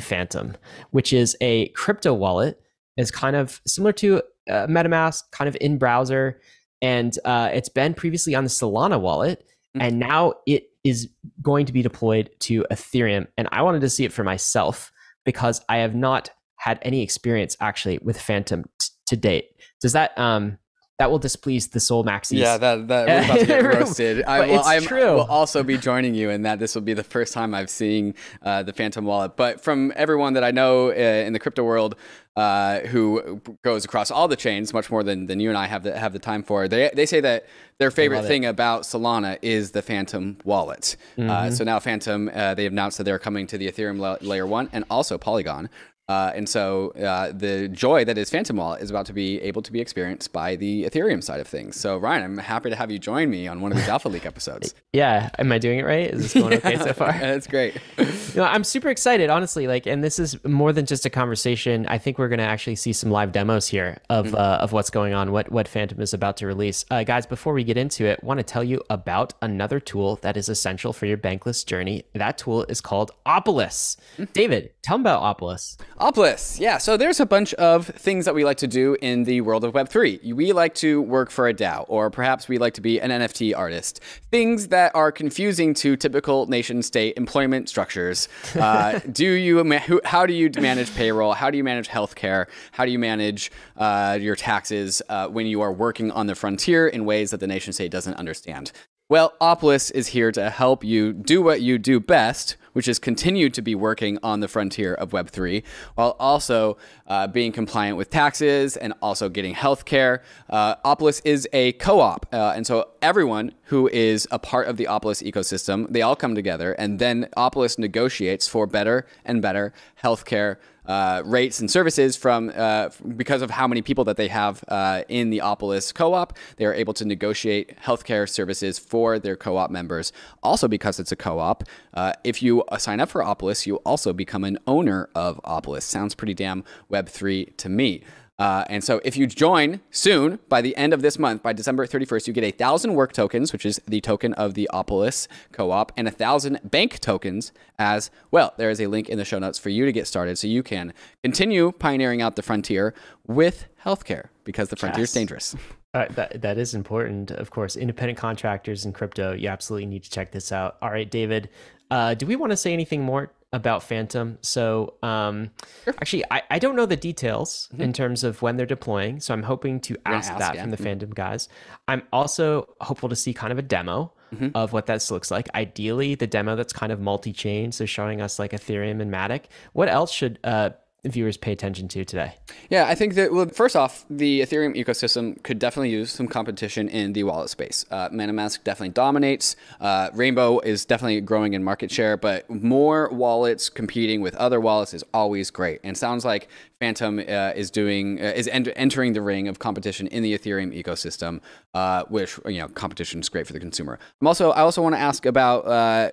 Phantom, which is a crypto wallet. Is kind of similar to uh, MetaMask, kind of in browser, and uh, it's been previously on the Solana wallet, mm-hmm. and now it is going to be deployed to Ethereum. And I wanted to see it for myself because I have not had any experience actually with Phantom t- to date. Does that um that will displease the Sol maxis. Yeah, that that we're about to get roasted. I will. I'm, true. will also be joining you in that. This will be the first time I've seen uh, the Phantom Wallet. But from everyone that I know uh, in the crypto world, uh, who goes across all the chains much more than, than you and I have the have the time for, they they say that their favorite thing it. about Solana is the Phantom Wallet. Uh, mm-hmm. so now Phantom, uh, they have announced that they're coming to the Ethereum la- layer one and also Polygon. Uh, and so uh, the joy that is Phantom Wallet is about to be able to be experienced by the Ethereum side of things. So Ryan, I'm happy to have you join me on one of these Alpha Leak episodes. Yeah, am I doing it right? Is this going yeah. okay so far? That's great. you know, I'm super excited, honestly. Like, and this is more than just a conversation. I think we're going to actually see some live demos here of mm-hmm. uh, of what's going on, what what Phantom is about to release. Uh, guys, before we get into it, want to tell you about another tool that is essential for your bankless journey. That tool is called Opolis. Mm-hmm. David, tell them about Opolis. Opolis, yeah. So there's a bunch of things that we like to do in the world of Web3. We like to work for a DAO, or perhaps we like to be an NFT artist. Things that are confusing to typical nation state employment structures. Uh, do you how do you manage payroll? How do you manage healthcare? How do you manage uh, your taxes uh, when you are working on the frontier in ways that the nation state doesn't understand? Well, Opolis is here to help you do what you do best, which has continued to be working on the frontier of Web3 while also uh, being compliant with taxes, and also getting health care. Uh, Opolis is a co op. Uh, and so everyone who is a part of the Opolis ecosystem, they all come together, and then Opolis negotiates for better and better health care. Uh, rates and services from uh, because of how many people that they have uh, in the Opolis co-op. They are able to negotiate healthcare services for their co-op members. Also, because it's a co-op, uh, if you sign up for Opolis, you also become an owner of Opolis. Sounds pretty damn well Web3 to me. Uh, and so if you join soon, by the end of this month, by December 31st, you get a thousand work tokens, which is the token of the Opolis co-op, and a thousand bank tokens as well. There is a link in the show notes for you to get started so you can continue pioneering out the frontier with healthcare because the frontier yes. is dangerous. Uh, that, that is important. Of course, independent contractors in crypto, you absolutely need to check this out. All right, David, uh, do we want to say anything more about Phantom. So, um, sure. actually, I, I don't know the details mm-hmm. in terms of when they're deploying. So, I'm hoping to ask, ask, that yeah. from the mm-hmm. Phantom guys. I'm also hopeful to see kind of a demo mm-hmm. of what that looks like. Ideally, the demo that's kind of multi chain. So, showing us like Ethereum and Matic. What else should uh, viewers pay attention to today? Yeah, I think that, well, first off, the Ethereum ecosystem could definitely use some competition in the wallet space. Uh, MetaMask definitely dominates. Uh, Rainbow is definitely growing in market share, but more wallets competing with other wallets is always great. And sounds like Phantom uh, is doing uh, is ent- entering the ring of competition in the Ethereum ecosystem, uh, which you know competition is great for the consumer. I'm also I also want to ask about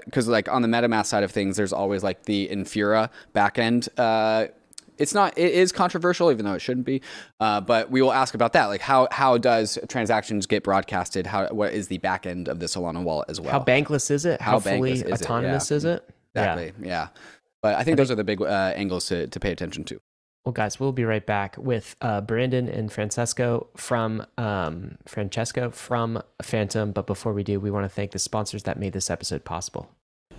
because uh, like on the MetaMask side of things, there's always like the Infura backend it's not it is controversial even though it shouldn't be uh, but we will ask about that. Like how how does transactions get broadcasted? How what is the back end of the solana wallet as well? how bankless is it? How, how fully is autonomous it? Yeah. is it? Exactly. Yeah. yeah. but i think I those think, are the big uh, angles to, to pay attention to. Well guys we'll be right back with uh, brandon and francesco from um, francesco from phantom. But before we do we want to thank the sponsors that made this episode possible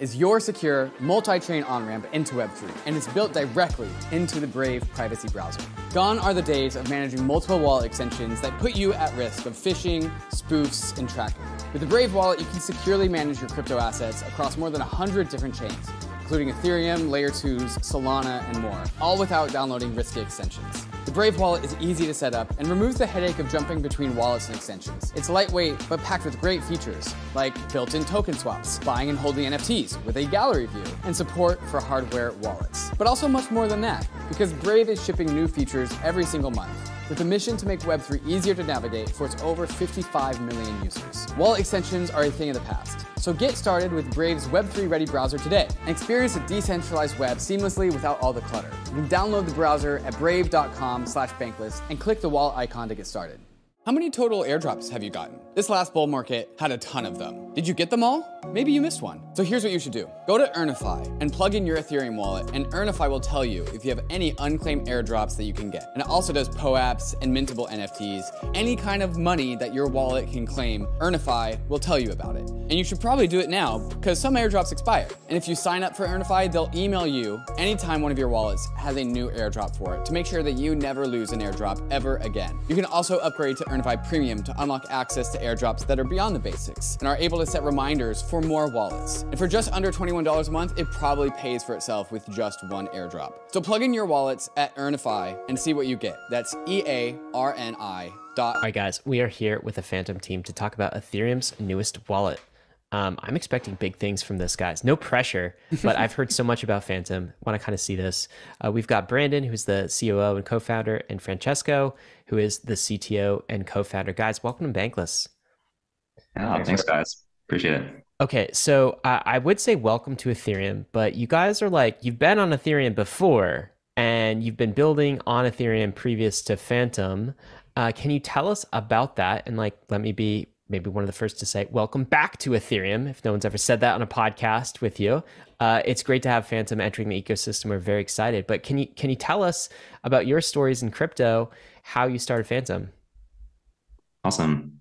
is your secure multi-chain on-ramp into Web3, and it's built directly into the Brave privacy browser. Gone are the days of managing multiple wallet extensions that put you at risk of phishing, spoofs, and tracking. With the Brave Wallet, you can securely manage your crypto assets across more than 100 different chains, including Ethereum, Layer 2s, Solana, and more, all without downloading risky extensions. The Brave wallet is easy to set up and removes the headache of jumping between wallets and extensions. It's lightweight, but packed with great features, like built-in token swaps, buying and holding NFTs with a gallery view, and support for hardware wallets. But also much more than that, because Brave is shipping new features every single month with a mission to make Web3 easier to navigate for its over 55 million users. Wallet extensions are a thing of the past, so get started with Brave's Web3 ready browser today and experience a decentralized web seamlessly without all the clutter. You can download the browser at brave.com slash bankless and click the wallet icon to get started. How many total airdrops have you gotten? This last bull market had a ton of them. Did you get them all? Maybe you missed one. So here's what you should do. Go to Earnifi and plug in your Ethereum wallet, and Earnifi will tell you if you have any unclaimed airdrops that you can get. And it also does POAPs and mintable NFTs. Any kind of money that your wallet can claim, Earnifi will tell you about it. And you should probably do it now because some airdrops expire. And if you sign up for Earnifi, they'll email you anytime one of your wallets has a new airdrop for it to make sure that you never lose an airdrop ever again. You can also upgrade to Earnifi Premium to unlock access to airdrops that are beyond the basics and are able to set reminders for more wallets. And for just under $21 a month, it probably pays for itself with just one airdrop. So plug in your wallets at Earnifi and see what you get. That's E A R N I. All right, guys, we are here with the Phantom team to talk about Ethereum's newest wallet. Um, I'm expecting big things from this, guys. No pressure, but I've heard so much about Phantom. Want to kind of see this. Uh, we've got Brandon, who's the CEO and co-founder, and Francesco, who is the CTO and co-founder. Guys, welcome to Bankless. Yeah, thanks, thanks guys. Appreciate it. Okay, so uh, I would say welcome to Ethereum, but you guys are like you've been on Ethereum before, and you've been building on Ethereum previous to Phantom. Uh, can you tell us about that? And like, let me be maybe one of the first to say welcome back to ethereum if no one's ever said that on a podcast with you uh, it's great to have phantom entering the ecosystem we're very excited but can you can you tell us about your stories in crypto how you started phantom awesome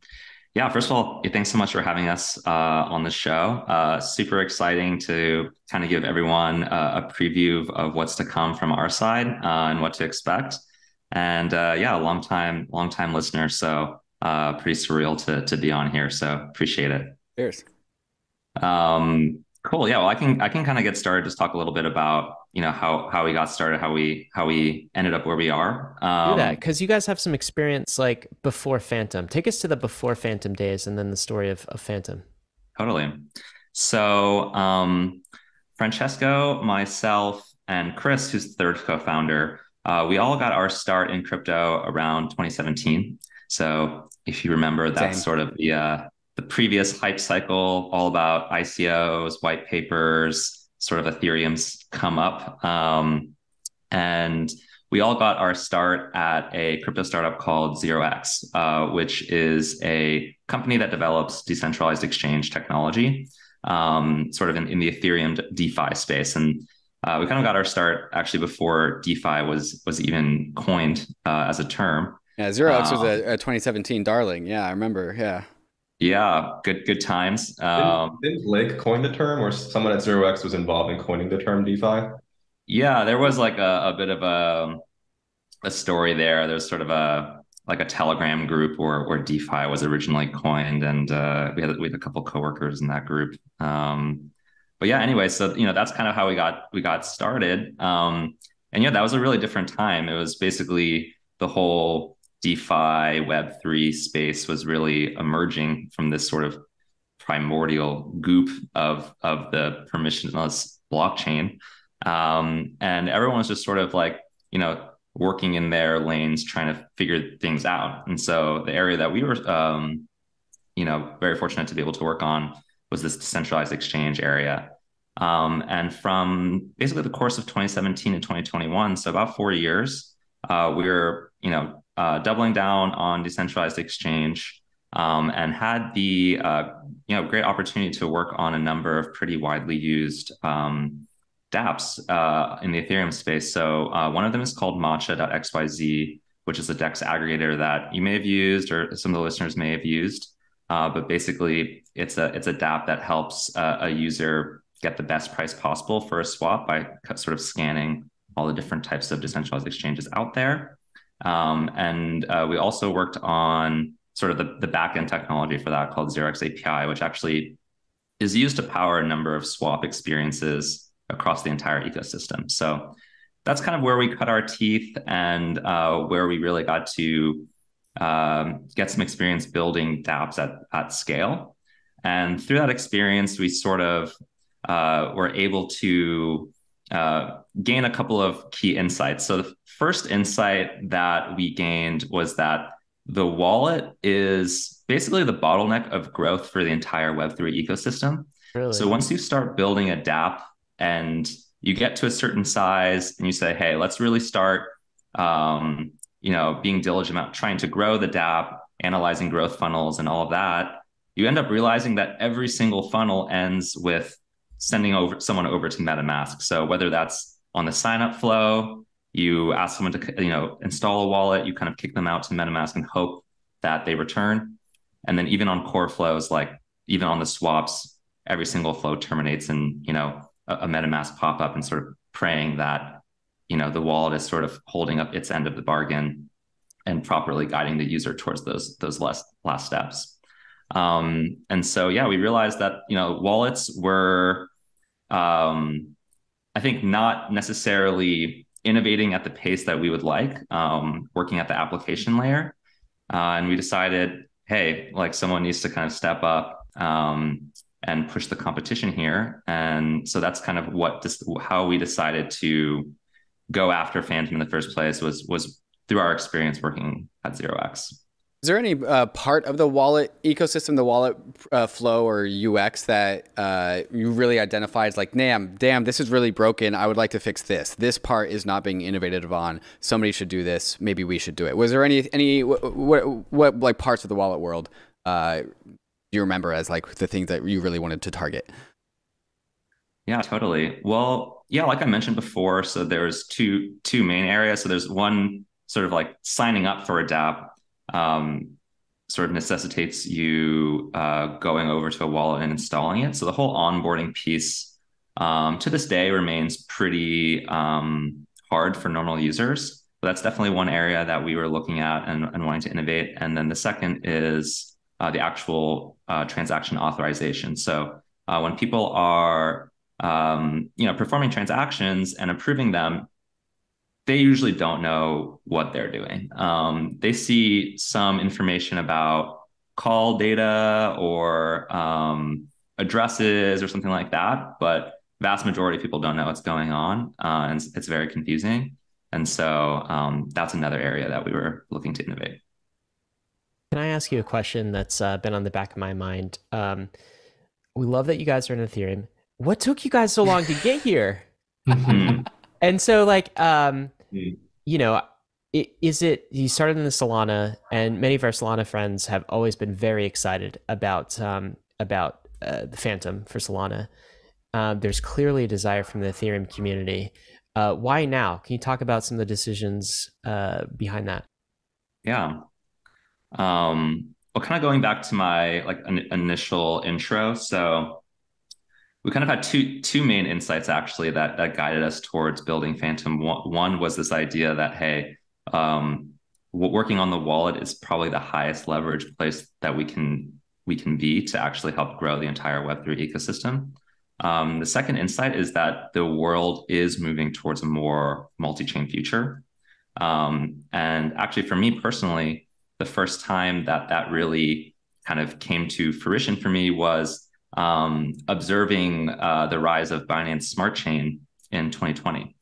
yeah first of all thanks so much for having us uh, on the show uh, super exciting to kind of give everyone a, a preview of what's to come from our side uh, and what to expect and uh, yeah long time long time listener so uh, pretty surreal to to be on here. So appreciate it. Cheers. Um, cool. Yeah. Well, I can I can kind of get started. Just talk a little bit about you know how how we got started, how we how we ended up where we are. Um, Do that because you guys have some experience like before Phantom. Take us to the before Phantom days, and then the story of, of Phantom. Totally. So um, Francesco, myself, and Chris, who's the third co-founder, uh, we all got our start in crypto around 2017. So if you remember, that's Same. sort of the uh, the previous hype cycle, all about ICOs, white papers, sort of Ethereum's come up, um, and we all got our start at a crypto startup called 0x, uh, which is a company that develops decentralized exchange technology, um, sort of in, in the Ethereum DeFi space. And uh, we kind of got our start actually before DeFi was was even coined uh, as a term. Yeah, 0x was a, um, a, 2017 darling. Yeah, I remember. Yeah. Yeah, good good times. Um, didn't, didn't Blake coin the term, or someone at 0x was involved in coining the term DeFi? Yeah, there was like a, a bit of a a story there. There's sort of a like a Telegram group where where DeFi was originally coined, and uh, we had we had a couple coworkers in that group. Um, but yeah, anyway, so you know that's kind of how we got we got started. Um, and yeah, that was a really different time. It was basically the whole DeFi Web3 space was really emerging from this sort of primordial goop of, of the permissionless blockchain. Um, and everyone was just sort of like, you know, working in their lanes, trying to figure things out. And so the area that we were, um, you know, very fortunate to be able to work on was this decentralized exchange area. Um, and from basically the course of 2017 and 2021, so about four years, uh, we were, you know, uh, doubling down on decentralized exchange um, and had the uh, you know great opportunity to work on a number of pretty widely used um, dApps uh, in the Ethereum space. So uh, one of them is called Matcha.xyz, which is a DEX aggregator that you may have used or some of the listeners may have used. Uh, but basically, it's a it's a DApp that helps uh, a user get the best price possible for a swap by sort of scanning all the different types of decentralized exchanges out there. Um, and uh, we also worked on sort of the, the backend technology for that called 0x API, which actually is used to power a number of swap experiences across the entire ecosystem. So that's kind of where we cut our teeth and uh, where we really got to um, get some experience building dApps at, at scale. And through that experience, we sort of uh, were able to uh, gain a couple of key insights. So the first insight that we gained was that the wallet is basically the bottleneck of growth for the entire Web3 ecosystem. Really? So once you start building a dApp and you get to a certain size and you say, hey, let's really start um, you know, being diligent about trying to grow the dApp, analyzing growth funnels and all of that, you end up realizing that every single funnel ends with sending over someone over to MetaMask. So whether that's on the sign up flow, you ask someone to you know install a wallet, you kind of kick them out to MetaMask and hope that they return. And then even on core flows, like even on the swaps, every single flow terminates in you know a, a MetaMask pop up and sort of praying that you know the wallet is sort of holding up its end of the bargain and properly guiding the user towards those those last last steps. Um, and so yeah, we realized that you know wallets were, um, I think, not necessarily innovating at the pace that we would like, um, working at the application layer. Uh, and we decided, hey, like someone needs to kind of step up um, and push the competition here. And so that's kind of what this, how we decided to go after Phantom in the first place was was through our experience working at 0x. Is there any uh, part of the wallet ecosystem, the wallet uh, flow or UX that uh, you really identify as like, damn, damn, this is really broken. I would like to fix this. This part is not being innovated on. Somebody should do this. Maybe we should do it. Was there any any what what, what like parts of the wallet world uh, you remember as like the things that you really wanted to target? Yeah, totally. Well, yeah, like I mentioned before, so there's two two main areas. So there's one sort of like signing up for a dApp um, sort of necessitates you uh, going over to a wallet and installing it. So the whole onboarding piece um, to this day remains pretty um, hard for normal users. But that's definitely one area that we were looking at and, and wanting to innovate. And then the second is uh, the actual uh, transaction authorization. So uh, when people are um, you know, performing transactions and approving them, they usually don't know what they're doing. Um, they see some information about call data or um, addresses or something like that, but vast majority of people don't know what's going on, uh, and it's, very confusing. And so um, that's another area that we were looking to innovate. Can I ask you a question that's uh, been on the back of my mind? Um, we love that you guys are in Ethereum what took you guys so long to get here? Mm-hmm. and so, like, um, mm. you know, is it you started in the Solana, and many of our Solana friends have always been very excited about um, about uh, the Phantom for Solana. Um, there's clearly a desire from the Ethereum community. Uh, why now? Can you talk about some of the decisions uh, behind that? Yeah. Um, well, kind of going back to my like an initial intro. So we kind of had two two main insights actually that that guided us towards building Phantom. One, was this idea that hey, um, working on the wallet is probably the highest leverage place that we can we can be to actually help grow the entire Web three ecosystem. Um, the second insight is that the world is moving towards a more multi-chain future. Um, and actually, for me personally, the first time that that really kind of came to fruition for me was um, observing uh, the rise of Binance Smart Chain in 2020.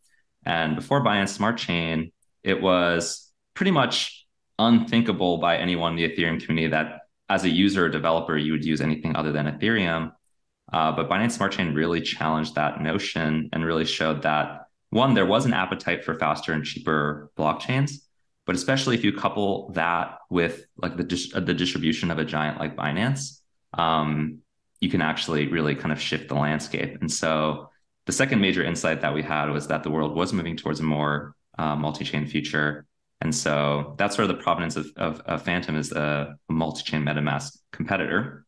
And before Binance Smart Chain, it was pretty much unthinkable by anyone in the Ethereum community that as a user or developer, you would use anything other than Ethereum. Uh, but Binance Smart Chain really challenged that notion and really showed that one, there was an appetite for faster and cheaper blockchains, but especially if you couple that with like the the distribution of a giant like Binance, um, you can actually really kind of shift the landscape. And so the second major insight that we had was that the world was moving towards a more uh, multi-chain future. And so that's sort of the provenance of, of, of Phantom as a multi-chain MetaMask competitor.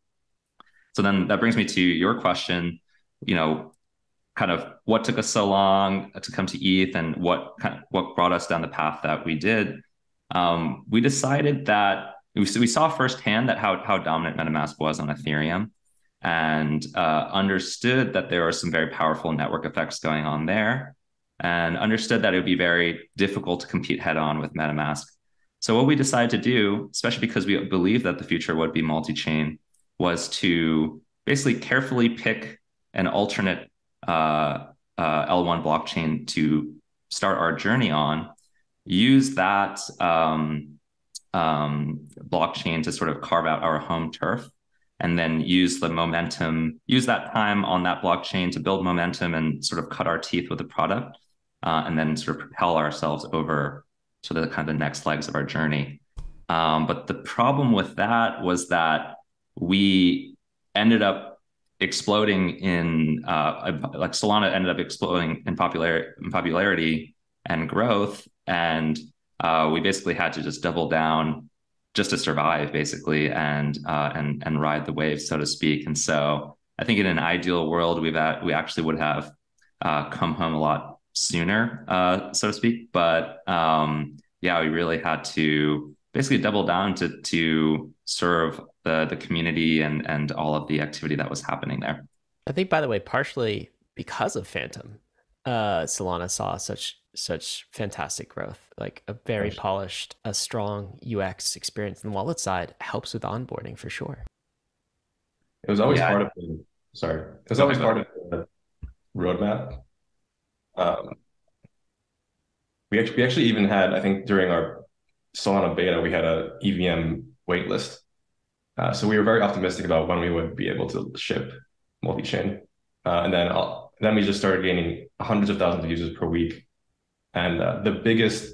So then that brings me to your question, you know, kind of what took us so long to come to ETH and what kind of, what brought us down the path that we did. Um, we decided that we, we saw firsthand that how, how dominant MetaMask was on Ethereum and uh, understood that there were some very powerful network effects going on there and understood that it would be very difficult to compete head on with MetaMask. So, what we decided to do, especially because we believe that the future would be multi chain, was to basically carefully pick an alternate uh, uh, L1 blockchain to start our journey on, use that um, um, blockchain to sort of carve out our home turf and then use the momentum, use that time on that blockchain to build momentum and sort of cut our teeth with the product, uh, and then sort of propel ourselves over to the kind of the next legs of our journey. Um, but the problem with that was that we ended up exploding in uh, like Solana ended up exploding in popularity, in popularity and growth, and uh, we basically had to just double down just to survive basically and uh, and and ride the wave so to speak. And so i think in an ideal world we've at, we actually would have uh, come home a lot sooner uh, so to speak. But um, yeah we really had to basically double down to to serve the the community and and all of the activity that was happening there. I think by the way partially because of phantom uh, solana saw such such fantastic growth. Like a very polished, a strong UX experience on the wallet side helps with onboarding for sure. It was always yeah. part of the sorry. It was always part of the roadmap. Um, we actually we actually even had I think during our Solana beta we had a EVM waitlist. Uh, so we were very optimistic about when we would be able to ship multi-chain, uh, and then I'll, uh, then we just started gaining hundreds of thousands of users per week and uh, the biggest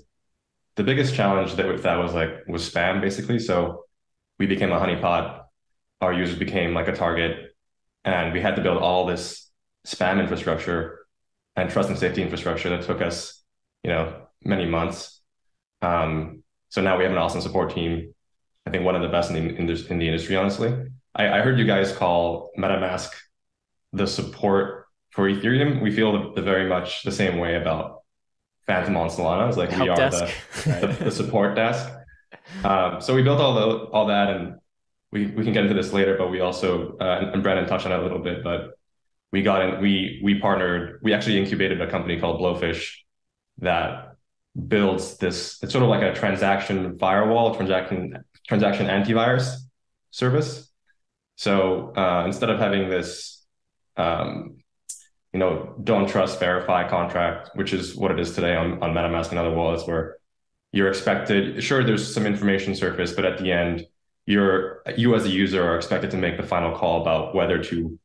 the biggest challenge that with that was like was spam basically. So we became a honeypot. Our users became like a target, and we had to build all this spam infrastructure and trust and safety infrastructure that took us, you know, many months. Um, so now we have an awesome support team. I think one of the best in the, in the, in the industry, honestly. I, I, heard you guys call MetaMask the support for Ethereum. We feel the, the very much the same way about Phantom on Solana. It's like we are the, the, the, support desk. Um, so we built all the all that, and we we can get into this later. But we also uh, and, and Brandon touched on it a little bit, but we got in. We we partnered. We actually incubated a company called Blowfish that builds this. It's sort of like a transaction firewall, transaction transaction antivirus service. So uh, instead of having this um, you know, don't trust, verify contract, which is what it is today on, on MetaMask and other wallets, where you're expected, sure, there's some information surface, but at the end, you're you as a user are expected to make the final call about whether to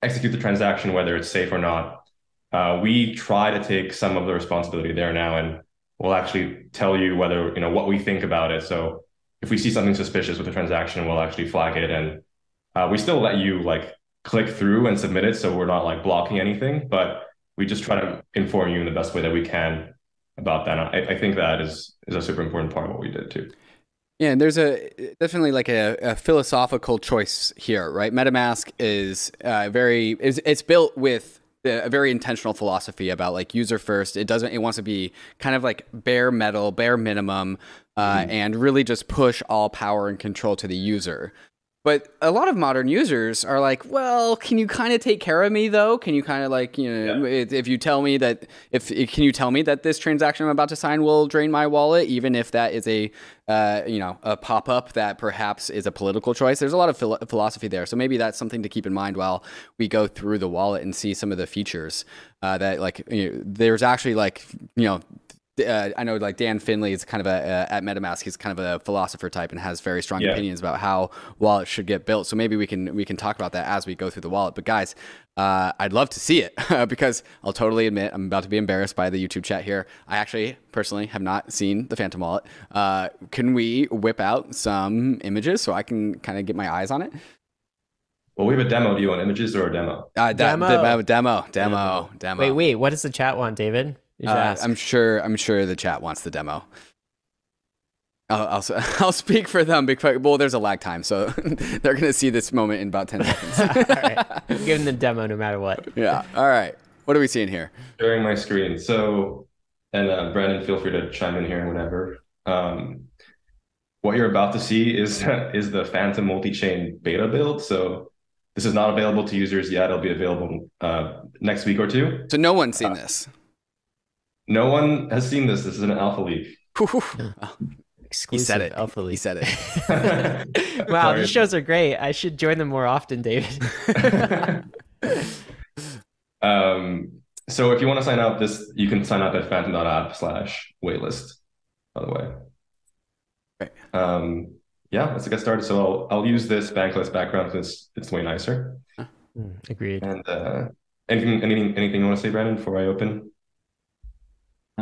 execute the transaction, whether it's safe or not. Uh, we try to take some of the responsibility there now, and we'll actually tell you whether you know what we think about it. So if we see something suspicious with the transaction, we'll actually flag it, and uh, we still let you like click through and submit it so we're not like blocking anything but we just try to inform you in the best way that we can about that I, I think that is is a super important part of what we did too yeah, and there's a definitely like a, a, philosophical choice here, right? MetaMask is uh, very is it's built with a very intentional philosophy about like user first. It doesn't. It wants to be kind of like bare metal, bare minimum, uh, mm-hmm. and really just push all power and control to the user. But a lot of modern users are like, well, can you kind of take care of me though? Can you kind of like, you know, yeah. if you tell me that, if can you tell me that this transaction I'm about to sign will drain my wallet, even if that is a, uh, you know, a pop up that perhaps is a political choice? There's a lot of philo- philosophy there, so maybe that's something to keep in mind while we go through the wallet and see some of the features uh, that, like, you know, there's actually like, you know, uh, I know like Dan Finlay is kind of a uh, at MetaMask. He's kind of a philosopher type and has very strong yeah. opinions about how wallets should get built. So maybe we can we can talk about that as we go through the wallet. But guys, uh, I'd love to see it because I'll totally admit I'm about to be embarrassed by the YouTube chat here. I actually personally have not seen the Phantom wallet. Uh, can we whip out some images so I can kind of get my eyes on it? Well, we have a demo. Do you want images or a demo? Uh, demo. demo, demo, demo, demo. Wait, wait. What does the chat want, David? Uh, I'm sure. I'm sure the chat wants the demo. I'll, I'll, I'll speak for them because well, there's a lag time, so they're gonna see this moment in about ten seconds. All right, give them the demo no matter what. Yeah. All right. What are we seeing here? Sharing my screen. So, and uh, Brandon, feel free to chime in here whenever. Um, what you're about to see is is the Phantom multi-chain beta build. So this is not available to users yet. It'll be available uh, next week or two. So no one's seen uh, this. No one has seen this. This is an alpha leak. Exclusive he said it. Alpha leak. He said it. wow, these shows are great. I should join them more often, David. um, so if you want to sign up, this you can sign up at phantom.app slash waitlist, by the way. Um, yeah, let's get started. So I'll I'll use this bankless background because it's way nicer. Mm, agreed. And uh, anything anything anything you want to say, Brandon, before I open?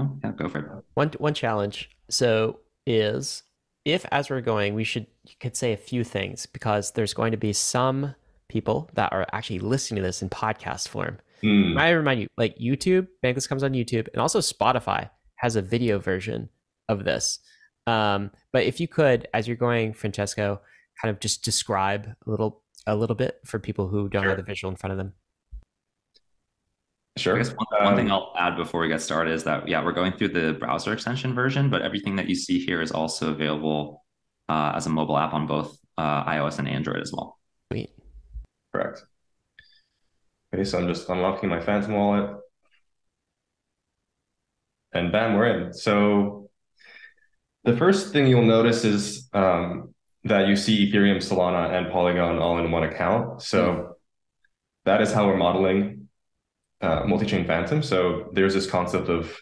No, yeah, go for it. One one challenge. So is if as we're going, we should you could say a few things because there's going to be some people that are actually listening to this in podcast form. Mm. I remind you, like YouTube, Bankless comes on YouTube, and also Spotify has a video version of this. Um, but if you could, as you're going, Francesco, kind of just describe a little a little bit for people who don't sure. have the visual in front of them. Sure. I guess one, um, one, thing I'll add before we get started is that yeah, we're going through the browser extension version, but everything that you see here is also available uh, as a mobile app on both uh, iOS and Android as well. Sweet. Correct. Okay, so I'm just unlocking my Phantom wallet, and bam, we're in. So the first thing you'll notice is um, that you see Ethereum, Solana, and Polygon all in one account. So mm. that is how we're modeling uh, multi-chain Phantom. So there's this concept of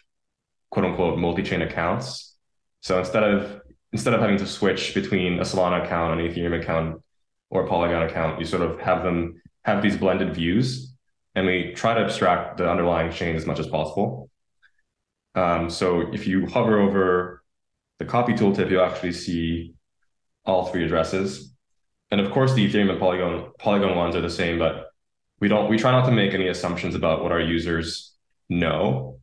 quote unquote multi-chain accounts. So instead of instead of having to switch between a Solana account, an Ethereum account, or a Polygon account, you sort of have them have these blended views, and we try to abstract the underlying chain as much as possible. Um, so if you hover over the copy tooltip, you'll actually see all three addresses. And of course, the Ethereum and Polygon Polygon ones are the same, but we don't we try not to make any assumptions about what our users know.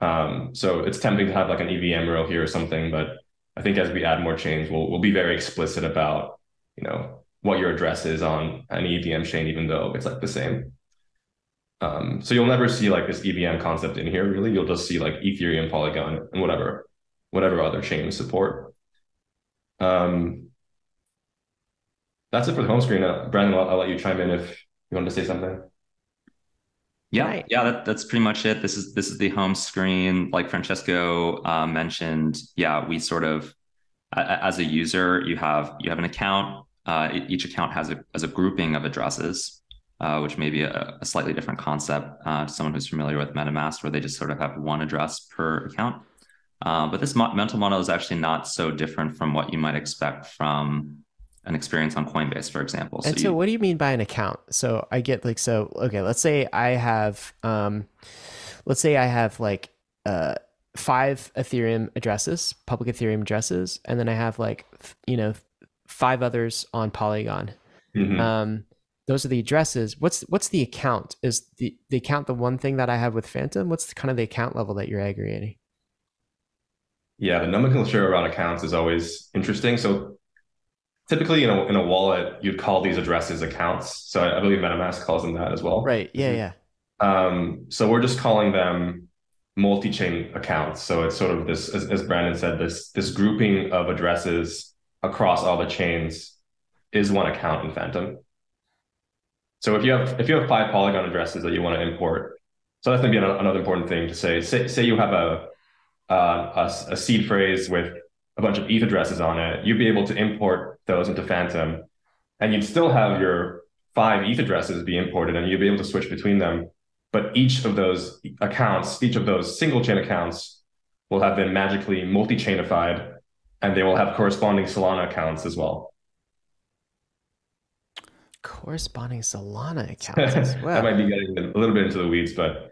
Um, so it's tempting to have like an EVM row here or something, but I think as we add more chains, we'll we'll be very explicit about you know what your address is on an EVM chain, even though it's like the same. Um, so you'll never see like this EVM concept in here. Really, you'll just see like Ethereum, Polygon, and whatever whatever other chains support. Um, that's it for the home screen. Uh, Brandon, I'll, I'll, let you chime in if you want to say something. Yeah, right. yeah, that, that's pretty much it. This is this is the home screen. Like Francesco uh, mentioned, yeah, we sort of as a user, you have you have an account. Uh, each account has a as a grouping of addresses, uh, which may be a, a slightly different concept uh, to someone who's familiar with MetaMask, where they just sort of have one address per account. Uh, but this mo- mental model is actually not so different from what you might expect from an experience on Coinbase, for example. So and so, you, what do you mean by an account? So I get like, so okay, let's say I have, um, let's say I have like uh, five Ethereum addresses, public Ethereum addresses, and then I have like, you know, five others on Polygon. Mm-hmm. Um, those are the addresses. What's what's the account? Is the the account the one thing that I have with Phantom? What's the, kind of the account level that you're aggregating? Yeah, the nomenclature around accounts is always interesting. So typically in a, in a wallet, you'd call these addresses accounts. So I, I believe MetaMask calls them that as well. Right. Yeah. Yeah. Um, so we're just calling them multi-chain accounts. So it's sort of this, as, as Brandon said, this this grouping of addresses across all the chains is one account in Phantom. So if you have if you have five Polygon addresses that you want to import, so that's going to be another important thing to say. Say say you have a uh, a, a, seed phrase with a bunch of ETH addresses on it, you'd be able to import those into Phantom, and you'd still have your five ETH addresses be imported, and you'd be able to switch between them. But each of those accounts, each of those single chain accounts, will have been magically multi-chainified, and they will have corresponding Solana accounts as well. Corresponding Solana accounts as well. that might be getting a little bit into the weeds, but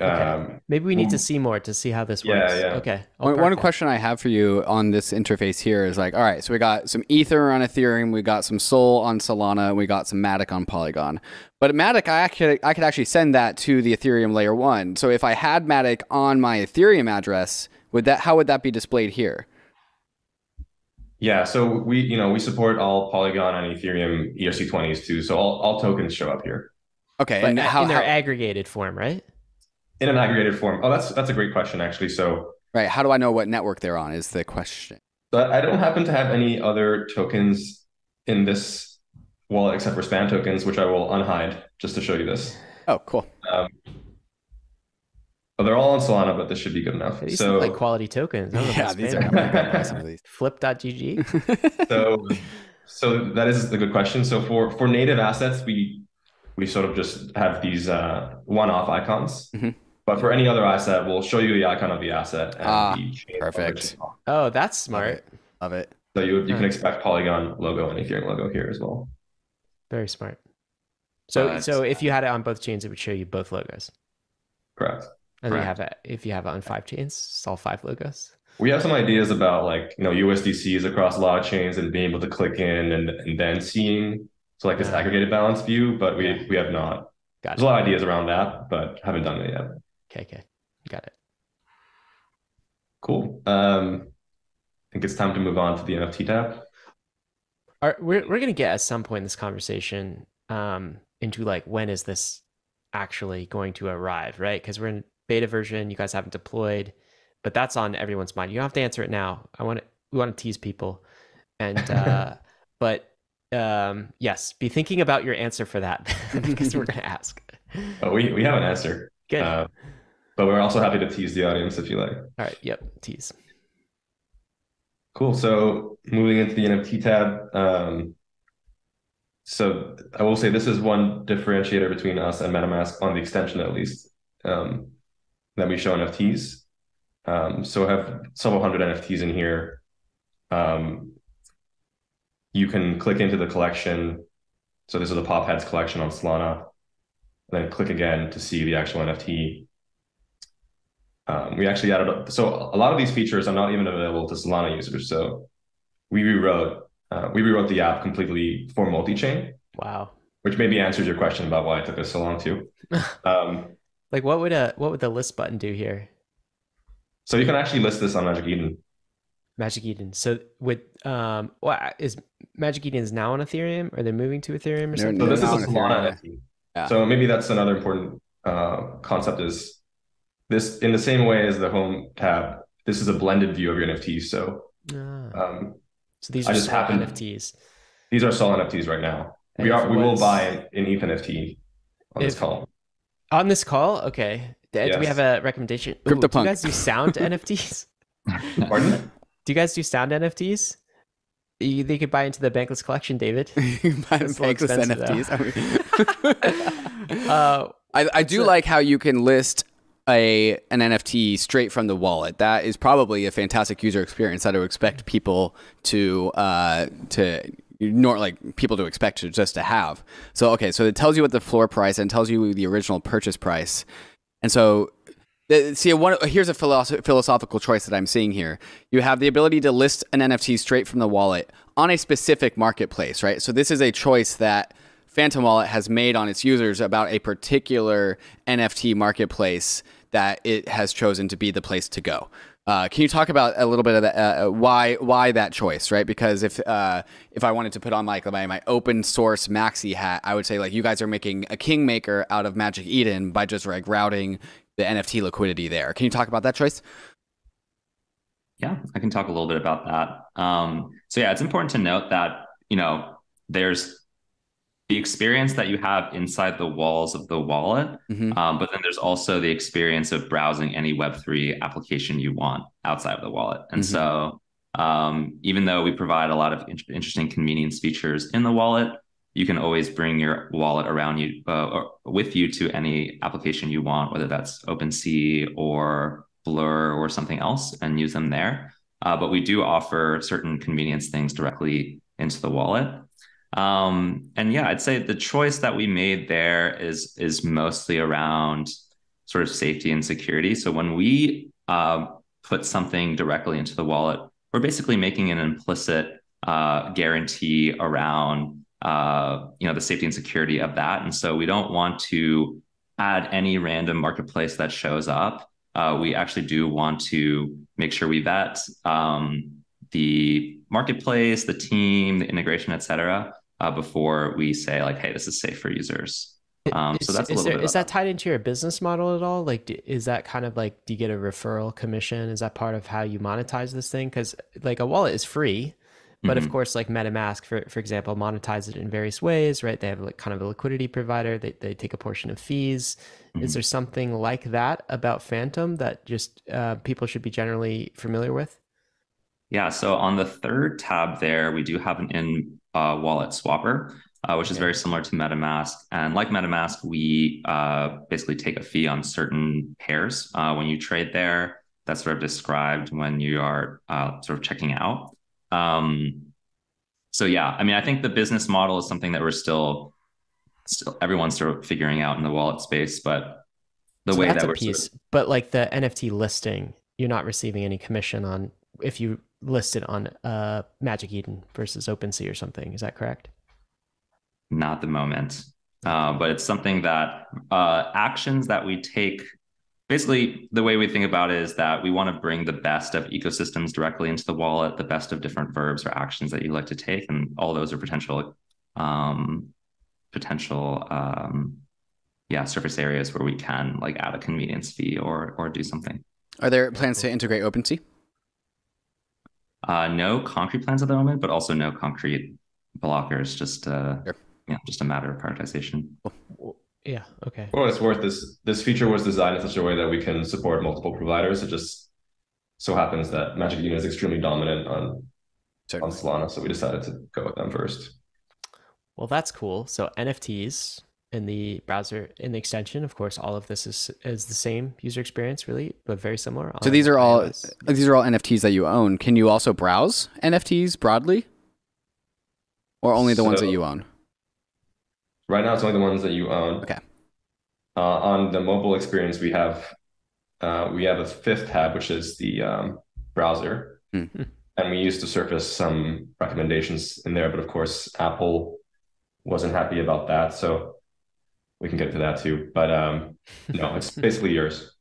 Okay. Um, Maybe we need to see more to see how this works. Yeah, yeah. Okay. One, one, question I have for you on this interface here is like, all right, so we got some Ether on Ethereum, we got some Sol on Solana, we got some Matic on Polygon. But Matic, I actually I could actually send that to the Ethereum layer one. So if I had Matic on my Ethereum address, would that how would that be displayed here? Yeah, so we you know we support all Polygon and Ethereum ERC20s too. So all, all tokens show up here. Okay, But and how, in their how aggregated form, right? In an aggregated form. Oh, that's that's a great question actually. So, right? How do I know what network they're on? Is the question. but I don't happen to have any other tokens in this wallet except for span tokens, which I will unhide just to show you this. Oh, cool. Um, but they're all on Solana, but this should be good enough. These So, look like quality tokens. I don't know if Yeah, these are. I'm gonna buy some of these. Flip.gg. so so that is a good question. So for for native assets, we we sort of just have these uh, one-off icons. Mhm. But for any other asset, we'll show you the icon of the asset. And Ah, the perfect. Oh, that's Love smart. it. Love it. So you you can expect Polygon logo and Ethereum logo here as well. Very smart. So, But- so if you had it on both chains, it would show you both logos. Correct. And then you have it if you have it on five chains, it's all five logos. We have some ideas about like you know USDCs across a lot of chains and being able to click in and and then seeing so like this Ah. aggregated balance view, but we we have not. Got There's a lot of ideas around that, but haven't done it yet. Okay, okay. Got it. Cool. Um, I think it's time to move on to the NFT tab. Are, we're we're gonna get at some point in this conversation um, into like when is this actually going to arrive, right? Because we're in beta version, you guys haven't deployed, but that's on everyone's mind. You don't have to answer it now. I want to we want to tease people, and uh, but um, yes, be thinking about your answer for that because we're gonna ask. But we we have an answer. Good. Uh, but we're also happy to tease the audience if you like. All right. Yep. Tease. Cool. So moving into the NFT tab. Um, so I will say this is one differentiator between us and MetaMask on the extension at least. Um, that we show NFTs. Um, so I have several hundred NFTs in here. Um, you can click into the collection. So this is the Pop Heads collection on Solana. And then click again to see the actual NFT. Um, we actually added so a lot of these features are not even available to Solana users. So we rewrote uh, we rewrote the app completely for multi-chain, Wow. which maybe answers your question about why it took us so long too. Um, Like what would a what would the list button do here? so you can actually list this on Magic Eden. Magic Eden. So with um, what is Magic Eden is now on Ethereum? Are they moving to Ethereum or They're- something? So this is a Solana Yeah. So maybe that's another important uh, concept is this in the same way as the home tab. This is a blended view of your NFTs. So Ah, um, so these I are just small happened- NFTs. these are Sol NFTs right now. And we are it we will buy an, an ETH NFT on this call. on this call. Okay, do do we have a recommendation? Ooh, do you guys do sound NFTs? Pardon? Do you guys do sound NFTs? You, they could buy into the Bankless collection, David. You buy them little Bankless expensive, NFTs. Uh, I, I do a- like how you can list a an NFT straight from the wallet. That is probably a fantastic user experience that I would expect people to uh, to nor like people to expect to just to have. So okay, so it tells you what the floor price and tells you the original purchase price, and so. See, one here's a philosoph- philosophical choice that I'm seeing here. You have the ability to list an NFT straight from the wallet on a specific marketplace, right? So this is a choice that Phantom Wallet has made on its users about a particular NFT marketplace that it has chosen to be the place to go. Uh, can you talk about a little bit of that, uh, why why that choice, right? Because if uh, if I wanted to put on like my, my open source maxi hat, I would say like you guys are making a kingmaker out of Magic Eden by just like routing the NFT liquidity there. Can you talk about that choice? Yeah, I can talk a little bit about that. Um, so yeah, it's important to note that you know there's the experience that you have inside the walls of the wallet, Mhm. um, but then there's also the experience of browsing any Web3 application you want outside of the wallet. And Mhm. so, um, even though we provide a lot of in- interesting convenience features in the wallet, you can always bring your wallet around you uh, or with you to any application you want, whether that's OpenSea or Blur or something else, and use them there. Uh, but we do offer certain convenience things directly into the wallet. Um, and yeah, I'd say the choice that we made there is is mostly around sort of safety and security. So when we uh, put something directly into the wallet, we're basically making an implicit uh, guarantee around uh, you know the safety and security of that. And so we don't want to add any random marketplace that shows up. Uh, we actually do want to make sure we vet um, the marketplace, the team, the integration, etc., uh, before we say like, hey, this is safe for users. Um, is, so that's a is, there, bit is that tied into your business model at all? Like, d- is that kind of like, do you get a referral commission? Is that part of how you monetize this thing? Because like a wallet is free, but of Mhm. course, like MetaMask, for for example, monetize it in various ways, right? They have like kind of a liquidity provider. They they take a portion of fees. Is Mhm. there something like that about Phantom that just uh, people should be generally familiar with? Yeah, so on the third tab there, we do have an in uh, wallet swapper, uh, which is very similar to MetaMask. And like MetaMask, we uh, basically take a fee on certain pairs uh, when you trade there. That's sort of described when you are uh, sort of checking out. Um, so yeah, I mean, I think the business model is something that we're still, still everyone's sort of figuring out in the wallet space, but the So way that's that a we're sort of- piece, but like the NFT listing, you're not receiving any commission on if you list it on uh, Magic Eden versus OpenSea or something. Is that correct? not the moment uh, but it's something that uh, actions that we take basically the way we think about it is that we want to bring the best of ecosystems directly into the wallet the best of different verbs or actions that you like to take and all those are potential um, potential um, yeah surface areas where we can like add a convenience fee or or do something Are there plans to integrate OpenSea? Uh, no concrete plans at the moment but also no concrete blockers just uh Sure. yeah just a matter of prioritization Yeah. Okay. For what it's worth, this this feature was designed in such a way that we can support multiple providers. It just so happens that Magic Eden is extremely dominant on on Solana, so we decided to go with them first. Well, that's cool. So NFTs in the browser in the extension, of course, all of this is is the same user experience, really, but very similar. So these are all iOS. these are all NFTs that you own. Can you also browse NFTs broadly, or only the ones that you own? Right now, it's only the ones that you own. Okay. Uh, on the mobile experience, we have uh, we have a fifth tab, which is the um, browser, Hmm. and we used to surface some recommendations in there. But of course, Apple wasn't happy about that, so we can get to that too. But um, no, it's basically yours,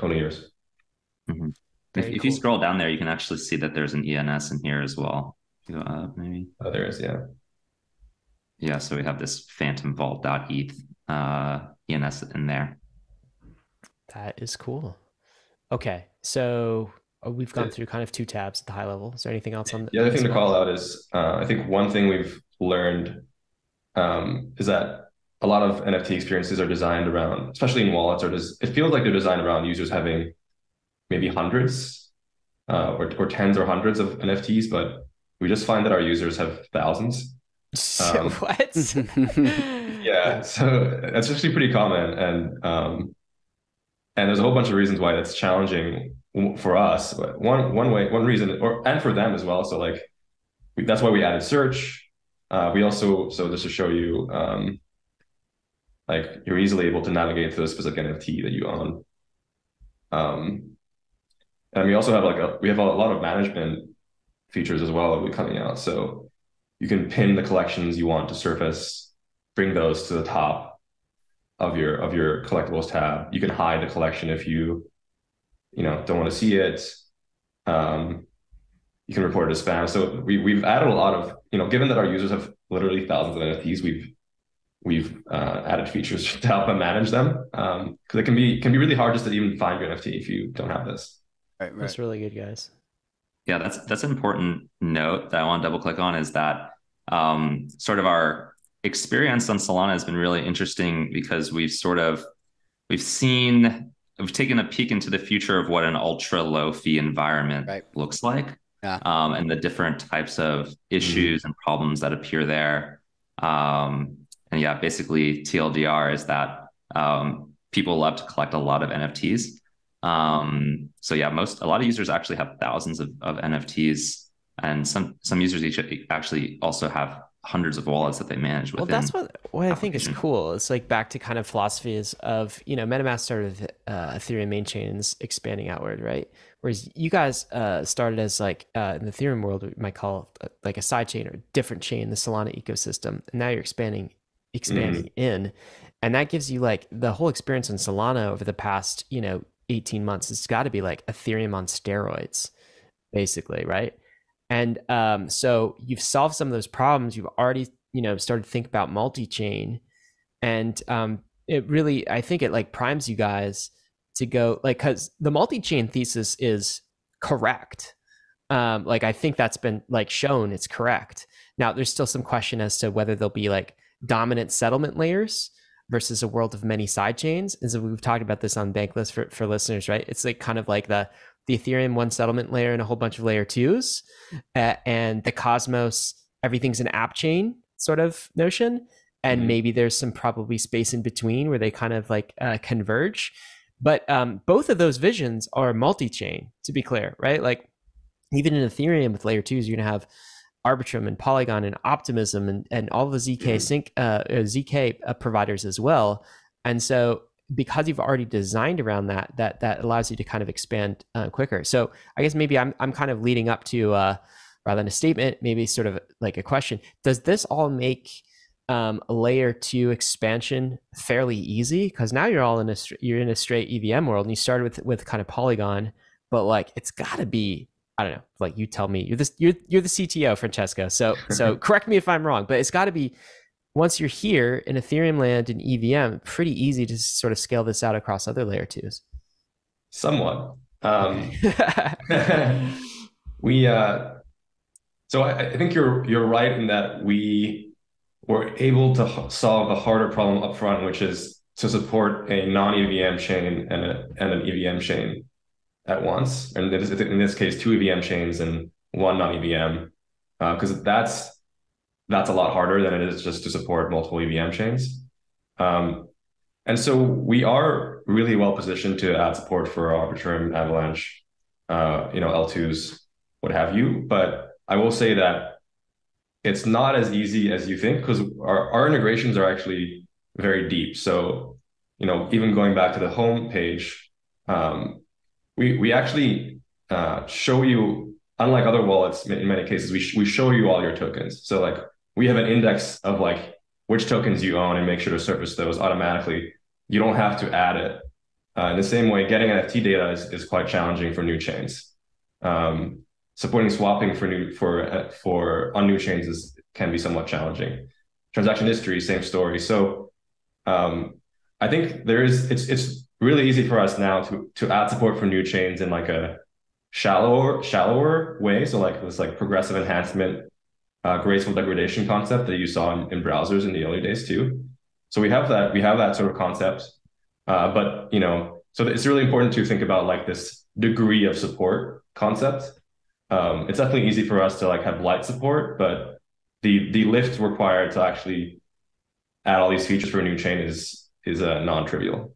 only yours. If, Very if you scroll down there, you can actually see that there's an ENS in here as well. Go up, maybe. Uh, there is, yeah. Yeah, so we have this phantom vault.eth uh, ENS in there. That is cool. Okay, so uh, we've gone through kind of two tabs at the high level. Is there anything else on The the other this thing to call out is uh, I think one thing we've learned um, is that a lot of NFT experiences are designed around, especially in wallets, or it feels like they're designed around users having maybe hundreds uh, or, or tens or hundreds of NFTs, but we just find that our users have thousands. Um, what? Yeah, so that's actually pretty common, and um, and there's a whole bunch of reasons why that's challenging for us. But one one way, one reason, or and for them as well. So like, that's why we added search. Uh, we also so just to show you, um, like you're easily able to navigate to a specific NFT that you own. Um, and we also have like a we have a lot of management features as well that be coming out. So you can pin the collections you want to surface bring those to the top of your of your collectibles tab. You can hide the collection if you you know don't want to see it. Um, you can report it as spam. So we we've added a lot of you know given that our users have literally thousands of NFTs, we've we've uh, added features to help them manage them because it can be can be really hard just to even find your NFT if you don't have this. Right, right. That's really good, guys. Yeah, that's that's an important note that I want to double click on is that um, sort of our experience on Solana has been really interesting because we've sort of we've seen we've taken a peek into the future of what an ultra low fee environment Right. looks like Yeah. um, and the different types of issues and problems that appear there. Um, and yeah, basically TLDR is that um, people love to collect a lot of NFTs. Um, so yeah, most a lot of users actually have thousands of, of NFTs, and some some users each actually also have hundreds of wallets that they manage Well, that's what what I think is cool. It's like back to kind of philosophies of you know MetaMask started with uh, Ethereum main chains expanding outward, right? Whereas you guys uh, started as like uh, in the Ethereum world, we might call uh, like a side chain or a different chain, the Solana ecosystem, and now you're expanding expanding in, and that gives you like the whole experience on Solana over the past you know 18 months. It's got to be like Ethereum on steroids, basically, right? And um, so you've solved some of those problems. You've already, you know, started to think about multi-chain, and um, it really, I think, it like primes you guys to go like because the multi-chain thesis is correct. Um, like I think that's been like shown it's correct. Now there's still some question as to whether there'll be like dominant settlement layers versus a world of many side chains. And so we've talked about this on Bankless for, for listeners, right? It's like kind of like the the Ethereum one settlement layer and a whole bunch of layer twos, uh, and the Cosmos everything's an app chain sort of notion, and mm-hmm. maybe there's some probably space in between where they kind of like uh, converge. But um, both of those visions are multi-chain, to be clear, right? Like even in Ethereum with layer twos, you're gonna have Arbitrum and Polygon and Optimism and, and all the ZK mm-hmm. sync uh, uh ZK uh, providers as well. And so because you've already designed around that, that that allows you to kind of expand uh, quicker. So I guess maybe I'm I'm kind of leading up to uh, rather than a statement, maybe sort of like a question. Does this all make um, layer two expansion fairly easy? Because now you're all in a you're in a straight EVM world, and you started with with kind of Polygon, but like it's got to be I don't know, like you tell me. You're this you're you're the CTO, Francesco. So so correct me if I'm wrong, but it's got to be once you're here in Ethereum land and EVM, pretty easy to sort of scale this out across other layer twos. Somewhat. Um, we uh, so I, I, think you're you're right in that we were able to solve the harder problem up front, which is to support a non-EVM chain and, a, and an EVM chain at once. And in this case, two EVM chains and one non-EVM, because uh, that's that's a lot harder than it is just to support multiple EVM chains. Um, and so we are really well positioned to add support for Arbitrum, Avalanche, uh, you know, L2s, what have you. But I will say that it's not as easy as you think because our, our integrations are actually very deep. So, you know, even going back to the home page, um, we we actually uh, show you, unlike other wallets, in many cases, we sh- we show you all your tokens. So like we have an index of like which tokens you own and make sure to surface those automatically. You don't have to add it. Uh, in the same way, getting NFT data is, is quite challenging for new chains. Um, supporting swapping for new for uh, for on new chains is can be somewhat challenging. Transaction history, same story. So um, I think there is it's it's really easy for us now to to add support for new chains in like a shallower shallower way. So like this like progressive enhancement, uh, graceful degradation concept that you saw in, in, browsers in the early days too. So we have that we have that sort of concept, uh, but you know, so it's really important to think about like this degree of support concept. Um, it's definitely easy for us to like have light support, but the the lift required to actually add all these features for a new chain is is uh, non-trivial.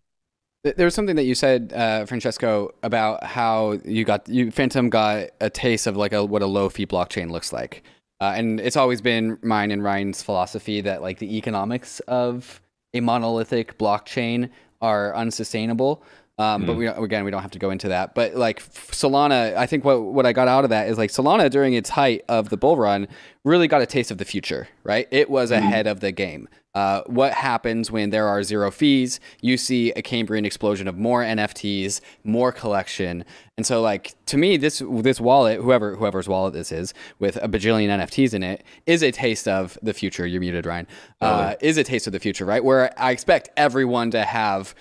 There was something that you said, uh, Francesco, about how you got you Phantom got a taste of like a what a low fee blockchain looks like, uh, and it's always been mine and Ryan's philosophy that like the economics of a monolithic blockchain are unsustainable. Um, mm. But we again we don't have to go into that. But like Solana, I think what what I got out of that is like Solana during its height of the bull run really got a taste of the future. Right, it was mm. ahead of the game. Uh, what happens when there are zero fees? You see a Cambrian explosion of more NFTs, more collection, and so like to me, this this wallet, whoever whoever's wallet this is, with a bajillion NFTs in it, is a taste of the future. You're muted, Ryan. Uh, is a taste of the future, right? Where I expect everyone to have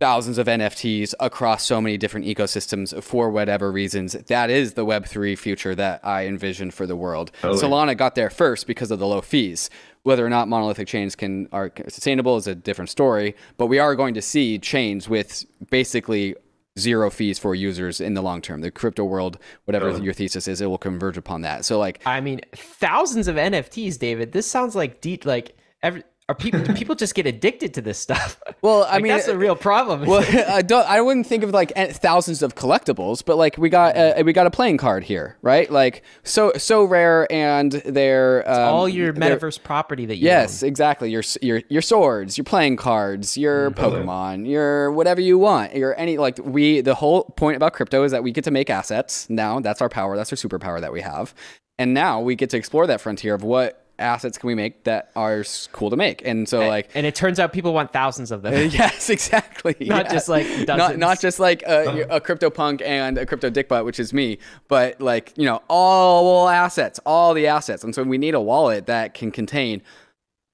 thousands of NFTs across so many different ecosystems for whatever reasons. That is the Web3 future that I envision for the world. Totally. Solana got there first because of the low fees. Whether or not monolithic chains can are sustainable is a different story, but we are going to see chains with basically zero fees for users in the long term. The crypto world, whatever your thesis is, it will converge upon that. So like I mean, thousands of NFTs, David. This sounds like deep like every are people people just get addicted to this stuff? Well, I like, mean that's a real problem. Well, I don't. I wouldn't think of like thousands of collectibles, but like we got a, we got a playing card here, right? Like so so rare, and their um, all your metaverse property that you yes, own. exactly your your your swords, your playing cards, your mm, Pokemon, your whatever you want, your any like we the whole point about crypto is that we get to make assets now. That's our power. That's our superpower that we have, and now we get to explore that frontier of what assets can we make that are cool to make? And so like, and it turns out people want thousands of them. yes, exactly. not yeah. just like dozens. not not just like a, a crypto punk and a crypto dickbutt, which is me, but like you know all assets, all the assets, and so we need a wallet that can contain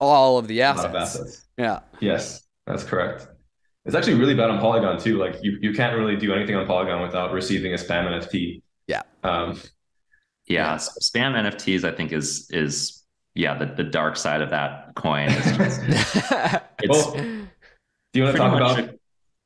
all of the assets. Of assets. Yeah. Yes, that's correct. It's actually really bad on Polygon too. Like you, you can't really do anything on Polygon without receiving a spam NFT. Yeah. Um, yeah, spam NFTs I think is is yeah the, the dark side of that coin. Is just, it's, well, do you want to talk about? Do you want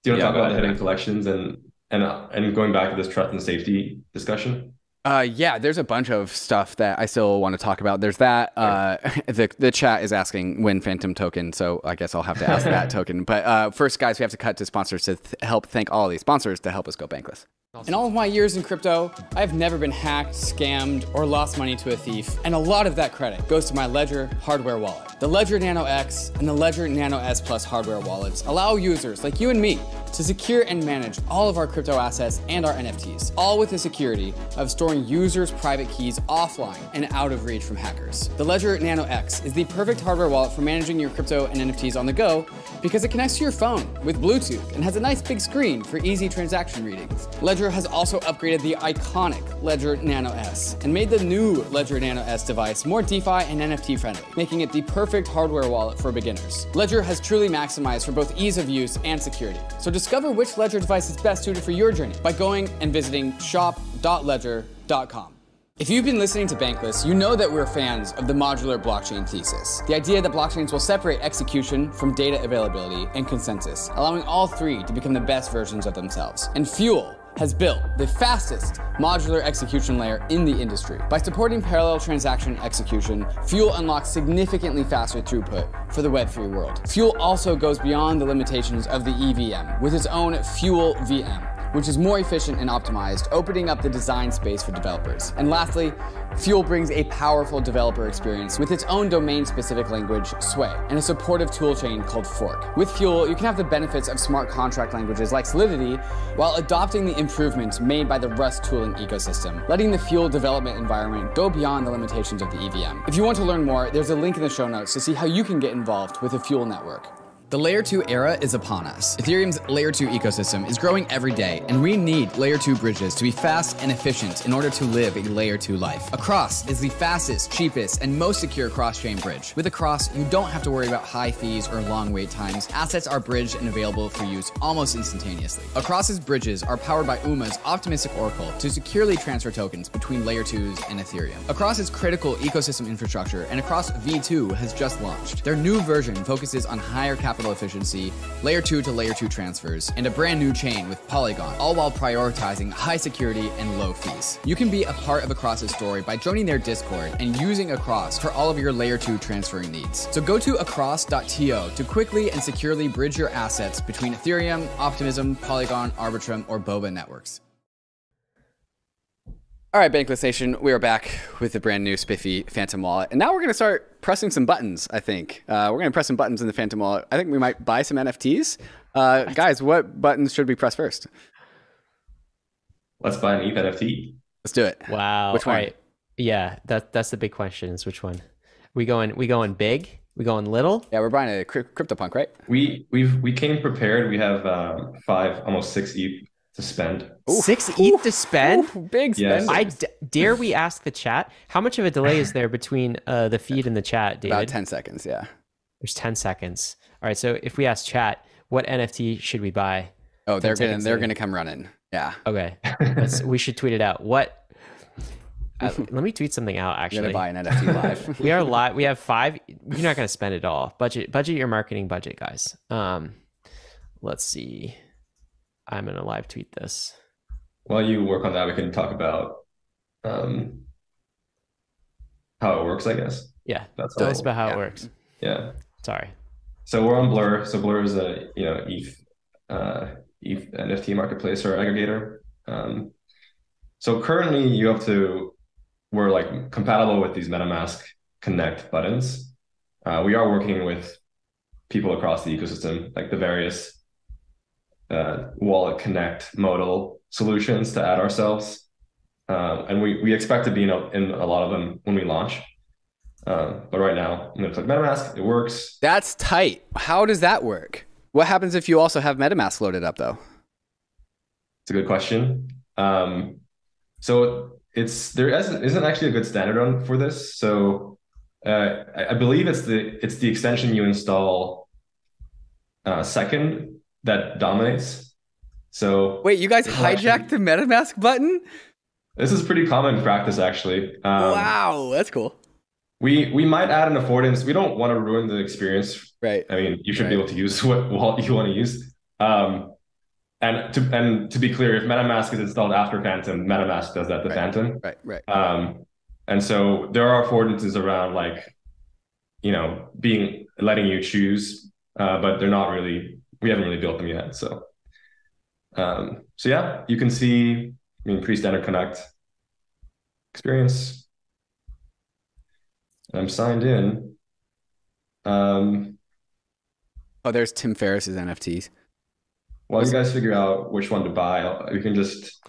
to yeah, talk about the hidden collections and and uh, and going back to this trust and safety discussion? Uh, yeah, there's a bunch of stuff that I still want to talk about. There's that. Uh, the the chat is asking when Phantom token, so I guess I'll have to ask that token. But uh, first, guys, we have to cut to sponsors to th- help thank all these sponsors to help us go bankless. In all of my years in crypto, I've never been hacked, scammed, or lost money to a thief, and a lot of that credit goes to my Ledger hardware wallet. The Ledger Nano X and the Ledger Nano S Plus hardware wallets allow users like you and me to secure and manage all of our crypto assets and our NFTs, all with the security of storing users' private keys offline and out of reach from hackers. The Ledger Nano X is the perfect hardware wallet for managing your crypto and NFTs on the go because it connects to your phone with Bluetooth and has a nice big screen for easy transaction readings. Ledger has also upgraded the iconic Ledger Nano S and made the new Ledger Nano S device more DeFi and NFT friendly, making it the perfect hardware wallet for beginners. Ledger has truly maximized for both ease of use and security. So discover which Ledger device is best suited for your journey by going and visiting shop.ledger.com. If you've been listening to Bankless, you know that we're fans of the modular blockchain thesis. The idea that blockchains will separate execution from data availability and consensus, allowing all three to become the best versions of themselves. And Fuel has built the fastest modular execution layer in the industry. By supporting parallel transaction execution, Fuel unlocks significantly faster throughput for the Web3 world. Fuel also goes beyond the limitations of the EVM with its own Fuel VM which is more efficient and optimized, opening up the design space for developers. And lastly, Fuel brings a powerful developer experience with its own domain-specific language, Sway, and a supportive toolchain called Forc. With Fuel, you can have the benefits of smart contract languages like Solidity while adopting the improvements made by the Rust tooling ecosystem, letting the Fuel development environment go beyond the limitations of the EVM. If you want to learn more, there's a link in the show notes to see how you can get involved with the Fuel network. The Layer 2 era is upon us. Ethereum's Layer 2 ecosystem is growing every day, and we need Layer 2 bridges to be fast and efficient in order to live a Layer 2 life. Across is the fastest, cheapest, and most secure cross-chain bridge. With Across, you don't have to worry about high fees or long wait times. Assets are bridged and available for use almost instantaneously. Across's bridges are powered by UMA's optimistic oracle to securely transfer tokens between Layer 2s and Ethereum. Across is critical ecosystem infrastructure, and Across V2 has just launched. Their new version focuses on higher capital efficiency, layer 2 to layer 2 transfers, and a brand new chain with Polygon, all while prioritizing high security and low fees. You can be a part of Across's story by joining their Discord and using Across for all of your layer 2 transferring needs. So go to across.to to quickly and securely bridge your assets between Ethereum, Optimism, Polygon, Arbitrum, or Boba networks. All right, Bankless Nation, we are back with the brand new spiffy Phantom wallet. And now we're going to start pressing some buttons, I think. Uh, we're going to press some buttons in the Phantom wallet. I think we might buy some NFTs. Uh, guys, what buttons should we press first? Let's buy an ETH NFT. Let's do it. Wow. Which one? Right. Yeah, that, that's the big question is which one? We going we going big? We going little? Yeah, we're buying a CryptoPunk, right? We we've we came prepared. We have um, five, almost six ETH to spend. Oof. Six ETH to spend? Oof, big spend. I d- dare we ask the chat how much of a delay is there between uh, the feed and the chat, David? About ten seconds. Yeah. There's ten seconds. All right. So if we ask chat, what NFT should we buy? Oh, they're gonna they're gonna come running. Yeah. Okay. we should tweet it out. What? Uh, let me tweet something out. Actually, You're gonna buy an NFT live. we are live. We have five. You're not gonna spend it all. Budget budget your marketing budget, guys. Um, let's see. I'm gonna live tweet this. While you work on that, we can talk about um, how it works. I guess. Yeah, that's tell us about how yeah. it works. Yeah. Sorry. So we're on Blur. So Blur is a you know ETH uh, ETH NFT marketplace or aggregator. Um, so currently, you have to we're like compatible with these MetaMask Connect buttons. Uh, we are working with people across the ecosystem, like the various uh, wallet connect modal solutions to add ourselves. Uh, and we, we expect to be in a, in a lot of them when we launch. Um, but right now, I'm gonna click MetaMask. It works. That's tight. How does that work? What happens if you also have MetaMask loaded up, though? It's a good question. Um, so it's there isn't, isn't actually a good standard on for this. So uh, I, I, believe it's the it's the extension you install uh, second that dominates. So wait, you guys hijacked actually, the MetaMask button? This is pretty common practice, actually. Um, wow, that's cool. We we might add an affordance. We don't want to ruin the experience. Right. I mean, you should right. be able to use what wallet you want to use. Um, and to and to be clear, if MetaMask is installed after Phantom, MetaMask does that to right. Phantom. Right. Right. Um, and so there are affordances around like, you know, being letting you choose, uh, but they're not really. We haven't really built them yet. So, um, so yeah, you can see. I mean, pre-standard connect experience I'm signed in. Um, oh, there's Tim Ferriss's NFTs. While you guys figure out which one to buy, we can just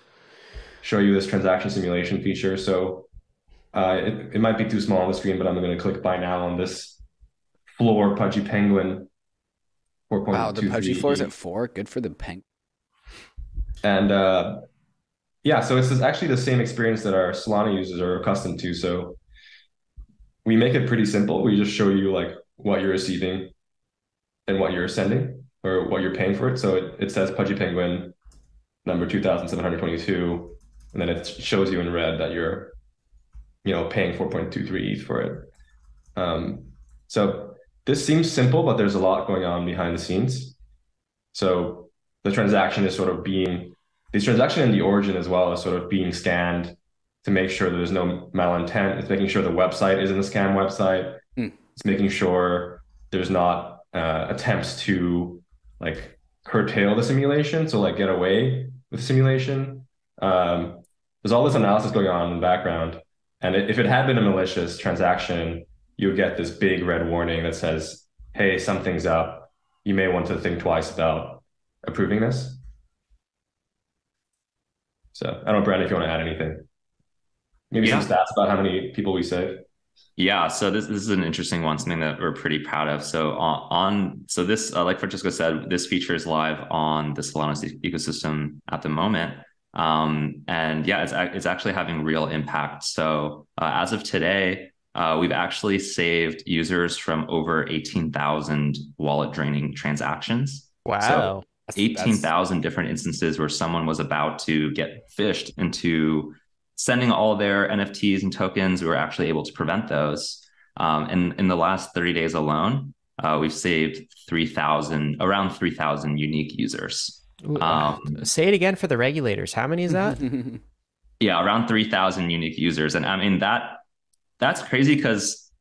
show you this transaction simulation feature. So uh, it, it might be too small on the screen, but I'm going to click buy now on this floor Pudgy Penguin. Wow, the Pudgy floor is at four. Good for the penguin. And uh, yeah, so it's actually the same experience that our Solana users are accustomed to. So we make it pretty simple. We just show you like what you're receiving and what you're sending or what you're paying for it. So it, it says Pudgy Penguin number 2722 and then it shows you in red that you're you know paying 4.23 ETH for it. Um, so this seems simple, but there's a lot going on behind the scenes. So the transaction is sort of being the transaction and the origin as well is sort of being scanned to make sure there's no malintent. It's making sure the website isn't a scam website. Mm. It's making sure there's not uh, attempts to like curtail the simulation, so like get away with simulation. Um, there's all this analysis going on in the background, and if it had been a malicious transaction, you would get this big red warning that says, "Hey, something's up. You may want to think twice about approving this." So I don't know, Brandon, if you want to add anything. Maybe yeah. some stats about how many people we save. Yeah, so this, this is an interesting one, something that we're pretty proud of. So on, on so this, uh, like Francesco said, this feature is live on the Solana ecosystem at the moment, um, and yeah, it's it's actually having real impact. So uh, as of today, uh, we've actually saved users from over eighteen thousand wallet draining transactions. Wow, so eighteen thousand different instances where someone was about to get phished into sending all their NFTs and tokens, we were actually able to prevent those. Um, and in the last 30 days alone, uh, we've saved 3,000, around 3,000 unique users. Um, Say it again for the regulators. How many is that? yeah, around 3,000 unique users. And I mean, that that's crazy because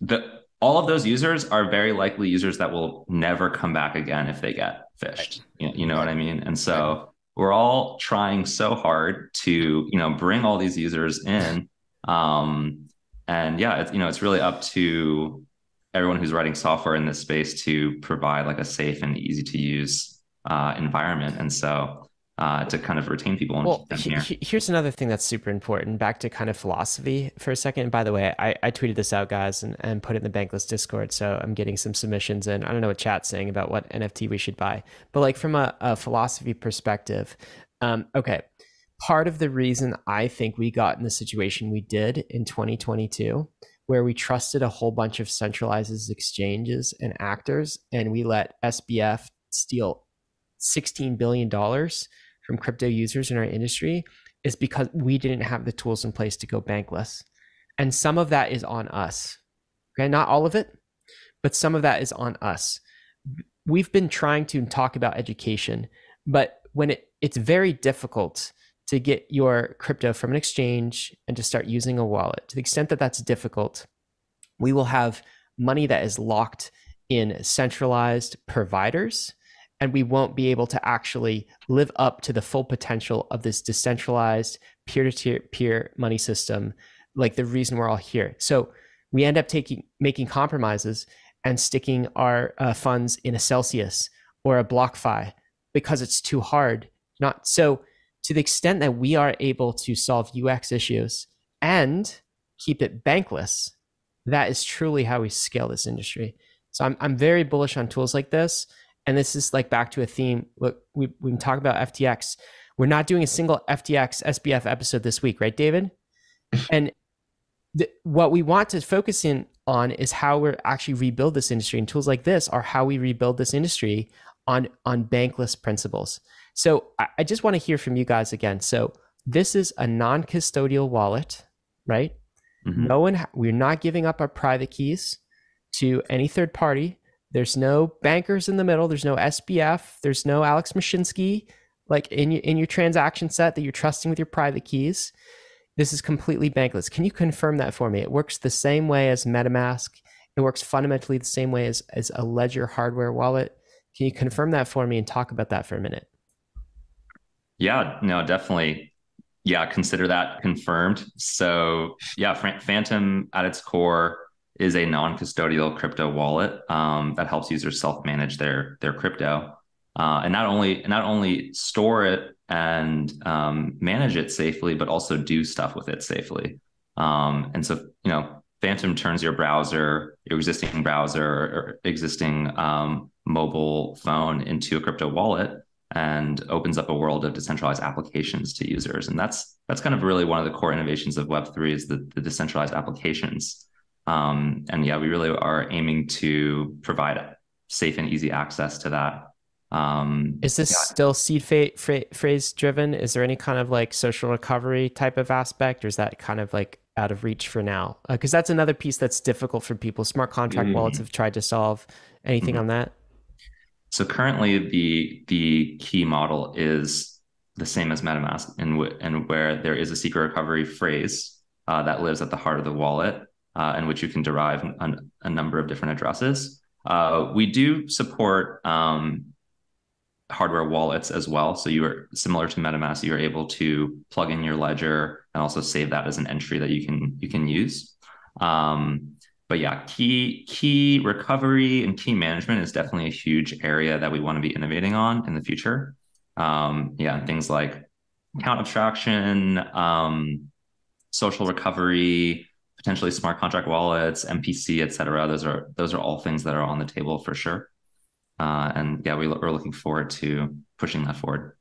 the all of those users are very likely users that will never come back again if they get phished. You, you know what I mean? And so we're all trying so hard to you know bring all these users in um, and yeah it's you know it's really up to everyone who's writing software in this space to provide like a safe and easy to use uh, environment and so uh, to kind of retain people and well, he, here. Here's another thing that's super important. Back to kind of philosophy for a second. By the way, I, I tweeted this out, guys, and, and put it in the Bankless Discord. So I'm getting some submissions, and I don't know what chat's saying about what NFT we should buy. But like from a, a philosophy perspective, um, okay, part of the reason I think we got in the situation we did in 2022 where we trusted a whole bunch of centralized exchanges and actors, and we let SBF steal $16 billion from crypto users in our industry is because we didn't have the tools in place to go bankless. And some of that is on us. Okay, not all of it, but some of that is on us. We've been trying to talk about education, but when it, it's very difficult to get your crypto from an exchange and to start using a wallet, to the extent that that's difficult, we will have money that is locked in centralized providers and we won't be able to actually live up to the full potential of this decentralized peer-to-peer money system like the reason we're all here so we end up taking making compromises and sticking our uh, funds in a celsius or a blockfi because it's too hard not so to the extent that we are able to solve ux issues and keep it bankless that is truly how we scale this industry. So I'm I'm very bullish on tools like this. And this is like back to a theme. Look, we we talk about FTX. We're not doing a single FTX SBF episode this week, right, David? and the, what we want to focus in on is how we're actually rebuild this industry. And tools like this are how we rebuild this industry on on bankless principles. So I, I just want to hear from you guys again. So this is a non-custodial wallet, right? Mm-hmm. No one, we're not giving up our private keys to any third party. There's no bankers in the middle. There's no SBF. There's no Alex Mashinsky like in your in your transaction set that you're trusting with your private keys. This is completely bankless. Can you confirm that for me? It works the same way as MetaMask. It works fundamentally the same way as, as a Ledger hardware wallet. Can you confirm that for me and talk about that for a minute? Yeah, no, definitely. Yeah, consider that confirmed. So, yeah, Phantom at its core is a non-custodial crypto wallet um, that helps users self-manage their their crypto, uh, and not only not only store it and um, manage it safely, but also do stuff with it safely. Um, and so, you know, Phantom turns your browser, your existing browser or existing um, mobile phone into a crypto wallet and opens up a world of decentralized applications to users. And that's that's kind of really one of the core innovations of Web3 is the, the decentralized applications. Um, and yeah, we really are aiming to provide safe and easy access to that. Um, is this yeah. still seed fa- fra- phrase driven? Is there any kind of like social recovery type of aspect, or is that kind of like out of reach for now? Because uh, that's another piece that's difficult for people. Smart contract mm-hmm. wallets have tried to solve anything mm-hmm. on that. So currently, the the key model is the same as MetaMask, and w- and where there is a secret recovery phrase uh, that lives at the heart of the wallet, uh, in which you can derive an, a number of different addresses. Uh, we do support um, hardware wallets as well. So you are similar to MetaMask, you're able to plug in your ledger and also save that as an entry that you can you can use. Um, but yeah, key key recovery and key management is definitely a huge area that we want to be innovating on in the future. Um, yeah, things like account abstraction, um, social recovery, potentially smart contract wallets, MPC, et cetera. Those are those are all things that are on the table for sure. Uh, and yeah, we, we're looking forward to pushing that forward.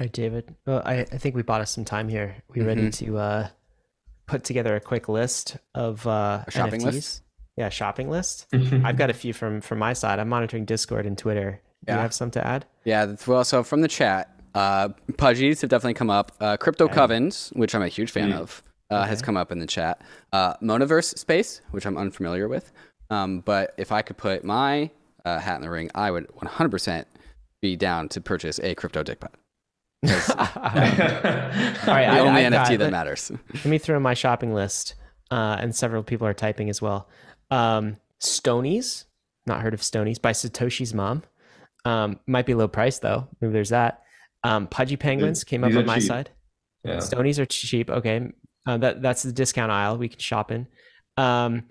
All right, David. Well, I, I think we bought us some time here. We mm-hmm. ready to uh, put together a quick list of uh, shopping NFTs? List? Yeah, shopping list. I've got a few from from my side. I'm monitoring Discord and Twitter. Do yeah. you have some to add? Yeah. Well, so from the chat, uh, Pudgies have definitely come up. Uh, Crypto okay. Covens, which I'm a huge fan mm. of, uh, okay. has come up in the chat. Uh, Monaverse Space, which I'm unfamiliar with. Um, but if I could put my uh, hat in the ring, I would 100% be down to purchase a crypto dickbutt. All right, the only I, NFT that matters. Let me throw my shopping list, uh, and several people are typing as well. Um, Stonies, not heard of Stonies by Satoshi's mom. Um, might be low price though. Maybe there's that. Um, Pudgy Penguins came up on my cheap. side. Yeah. Stonies are cheap. Okay, uh, that that's the discount aisle we can shop in. Um,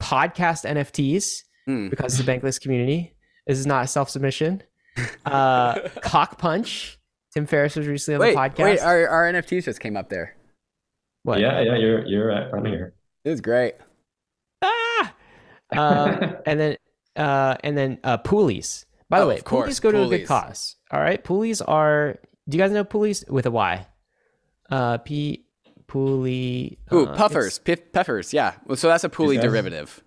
podcast NFTs mm. because the bankless community. This is not a self submission. Uh, Cock Punch. Tim Ferriss was recently on wait, the podcast. Wait, our, our NFTs just came up there. What? Yeah, yeah, you're you're at front here. It was great. Ah, uh, and then uh, and then uh, Poolies. By the oh, way, Poolies go to a good cause. All right, Poolies are. Do you guys know Poolies with a Y? Uh, P Poolie. Ooh, uh, puffers, puffers. Yeah. Well, so that's a Poolie derivative.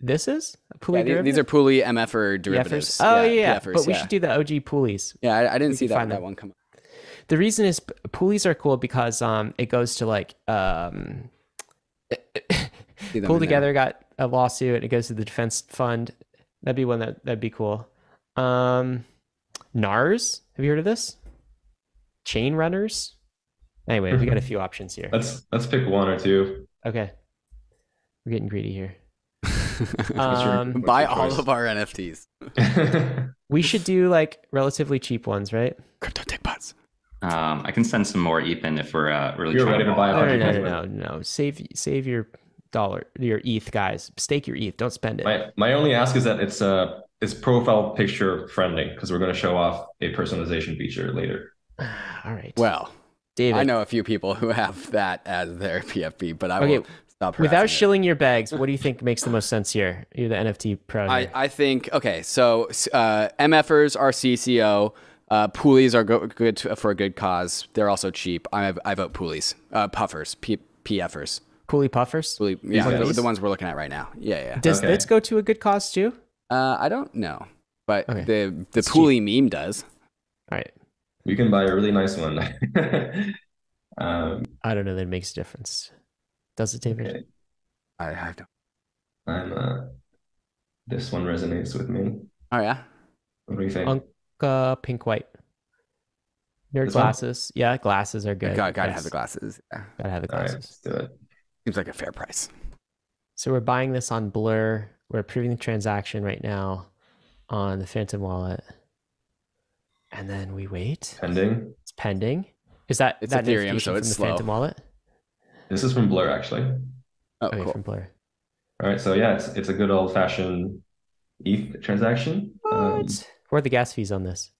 This is a Poolie yeah, These are Poolie MFR derivatives. Oh yeah, yeah. but we yeah. should do the OG Poolies. Yeah, I, I didn't we see that, that one come up. The reason is Poolies are cool because um it goes to like um PoolTogether got a lawsuit and it goes to the defense fund. That'd be one that that'd be cool. Um NARS, have you heard of this? Chain runners. Anyway, we got a few options here. Let's let's pick one or two. Okay. We're getting greedy here. um, buy all of our NFTs. we should do like relatively cheap ones, right? Crypto tech bots. Um, I can send some more Ethan if we're uh, really. You're ready to buy. No, no, no, no, no. Save, save your dollar, your ETH, guys. Stake your ETH. Don't spend it. My, my only ask is that it's uh it's profile picture friendly because we're going to show off a personalization feature later. all right. Well, David, I know a few people who have that as their PFP, but I okay. will Stop Without harassing it. shilling your bags, what do you think makes the most sense here? You're the NFT pro. I, here. I think okay. So uh, MFers are CC0. Uh, poolies are go- good to, for a good cause. They're also cheap. I I vote poolies. Uh, puffers. P- PFers. Coolie puffers. Poolie, yeah, ones? the, the ones we're looking at right now. Yeah, yeah. Does Okay. this go to a good cause too? Uh, I don't know, but Okay. the the It's poolie meme does. All right. You can buy a really nice one. um, I don't know that it makes a difference. Does it, David? okay. I, I don't. I'm uh, this one resonates with me. Oh yeah. What do you think? Unk, uh, pink, white. Nerd This one? glasses. Yeah, glasses are good. Got, gotta have the glasses. Yeah. Gotta have the All right, glasses. let's do it. Seems like a fair price. So we're buying this on Blur. We're approving the transaction right now on the Phantom wallet. And then we wait. Pending. It's pending. Is that It's that Ethereum, notification so it's from the slow. Phantom wallet? This is from Blur, actually. Oh, Okay, cool. from Blur. All right, so yeah, it's it's a good old fashioned ETH transaction. Um, What? What are the gas fees on this?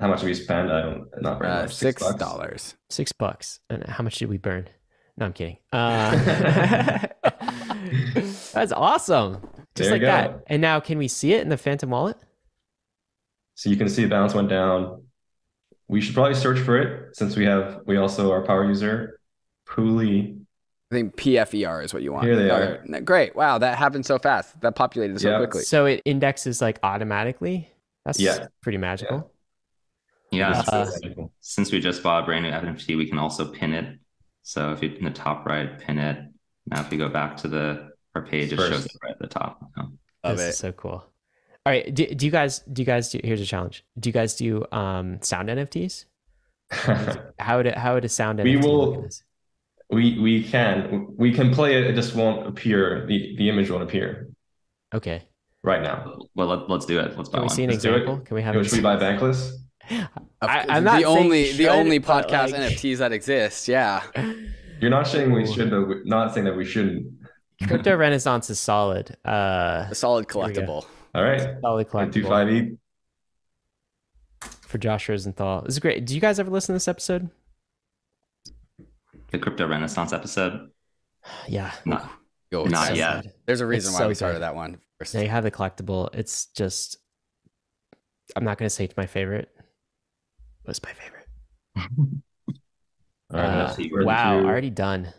how much did we spend? I don't not very Uh, much. Six dollars. Six bucks. And how much did we burn? No, I'm kidding. Uh, that's awesome. Just There like that. And now, can we see it in the Phantom wallet? So you can see the balance went down. We should probably search for it since we have we also are power user. Pooly. I think PFER is what you want. Here they are. Great. Wow, that happened so fast. That populated so Yeah. quickly. So it indexes like automatically. That's Yeah. pretty magical. Yeah. It's Uh. Since we just bought a brand new NFT, we can also pin it. So if you in the top right, pin it. Now if we go back to the our page, it shows it right at the top. Oh. Love this it. is so cool. All right. Do, do you guys do you guys do here's a challenge. Do you guys do um sound NFTs? How would it how would a sound We NFT will- look at this? we we can we can play it. It just won't appear. The the image won't appear Okay. right now. Well, let, let's do it. Let's buy Can we one. see an Let's do it. example? Can we have Should we buy Bankless? I, I'm not the only should, the only podcast like- NFTs that exist. Yeah. You're not saying we should, but not saying that we shouldn't. Crypto Renaissance is solid. Uh A solid collectible. All right. solid Point two collectible five E. for Josh Rosenthal. This is great. Do you guys ever listen to this episode? the crypto renaissance episode. Yeah. Not, Yo, Not it's- yet. good. There's a reason It's why so we started good. that one. Now you have the collectible. It's just I'm not gonna say it's my favorite. But it's my favorite. All right. Uh, let's see where the wow, already done.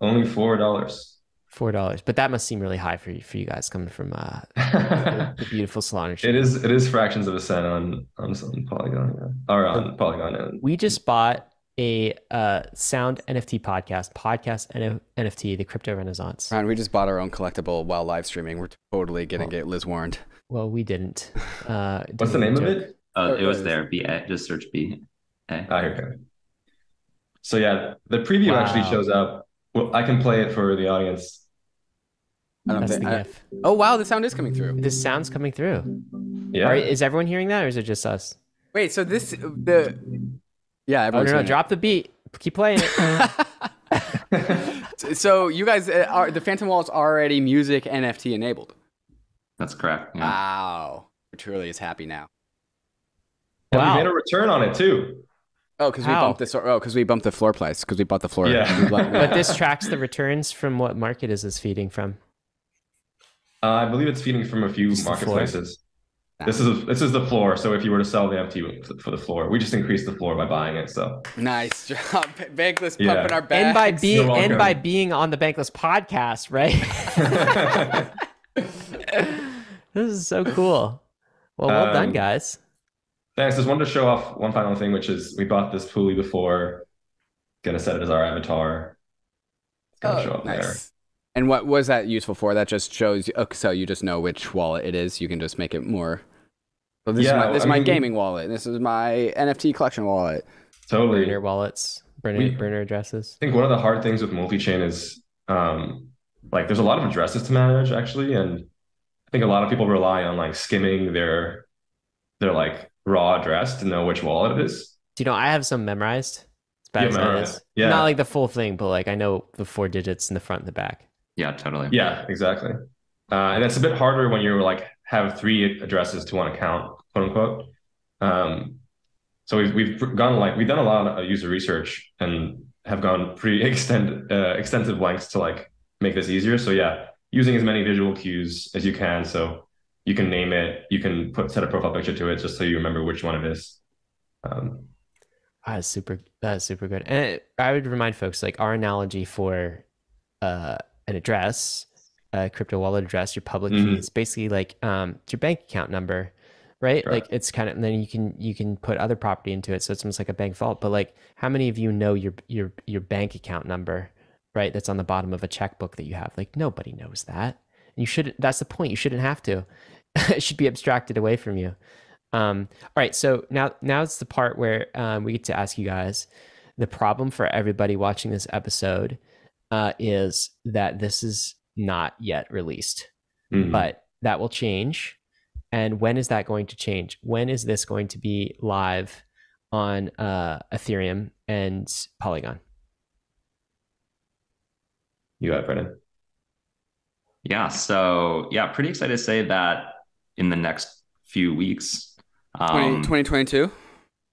Only four dollars. Four dollars. But that must seem really high for you for you guys coming from uh the, the beautiful Solana. It is it is fractions of a cent on on some Polygon, yeah. Or on Polygon and We just bought a uh sound NFT podcast, podcast N- NFT, the crypto renaissance. Ryan, we just bought our own collectible while live streaming. We're totally gonna Oh. get Liz warned. Well, we didn't. Uh what's the name of it? uh, Oh, it was there. B A. Just search B A. Ah, here, okay. So yeah, the preview actually shows up. Well, I can play it for the audience. I don't That's think. the I- GIF. oh wow, the sound is coming through. This sound's coming through. Yeah. All right, is everyone hearing that or is it just us? Wait, so this the yeah. Oh no, everyone's no, hearing drop the beat. Keep playing it. it. so you guys uh, are the Phantom Wallet's already music NFT enabled. That's correct. Yeah. Wow, truly is happy now. And Wow. we made a return on it too. Oh, because we How? bumped this. Oh, because we bumped the floor price. Because we bought the floor. Yeah. but this tracks the returns from what market is this feeding from? Uh, I believe it's feeding from a few Just the marketplaces. This is a, this is the floor. So if you were to sell the NFT for the floor, we just increased the floor by buying it. So nice job, Bankless Yeah. pumping our bags. And by being and by being on the Bankless podcast, right? this is so cool. Well, well done, Um, guys. Thanks. Just wanted to show off one final thing, which is we bought this Poolie before. Gonna set it as our avatar. It's gonna show Oh, up there. Nice. And what was that useful for? That just shows. you- Okay, so you just know which wallet it is. You can just make it more. So this Yeah, is my, this is my mean- gaming wallet. This is my NFT collection wallet. Totally. Burner wallets, burner We- burner addresses. I think one of the hard things with multi-chain is um, like there's a lot of addresses to manage actually, and I think a lot of people rely on like skimming their their like raw address to know which wallet it is. Do you know I have some memorized? As bad Yeah, as memorized. is. Yeah. Not like the full thing, but like I know the four digits in the front and the back. Yeah. Totally. Yeah, exactly. Uh, and it's a bit harder when you're like have three addresses to one account, quote unquote. Um, so we've we've gone like we've done a lot of user research and have gone pretty extend uh, extensive lengths to like make this easier. So yeah, using as many visual cues as you can. So you can name it, you can put set a profile picture to it just so you remember which one it is. Um, that's super. That's super good. And I would remind folks like our analogy for uh, an address, a crypto wallet address, your public mm-hmm. key It's basically like um, your bank account number, right? Like it's kind of and then you can you can put other property into it, so it's almost like a bank vault. But like, how many of you know your your your bank account number, right? That's on the bottom of a checkbook that you have. Like nobody knows that. And you shouldn't. That's the point. You shouldn't have to. it should be abstracted away from you. Um, all right, so now now it's the part where um, we get to ask you guys. The problem for everybody watching this episode uh, is that this is not yet released, mm-hmm. but that will change. And when is that going to change? When is this going to be live on uh, Ethereum and Polygon? You got it, Brandon. Yeah. So yeah, pretty excited to say that in the next few weeks, um, 2022?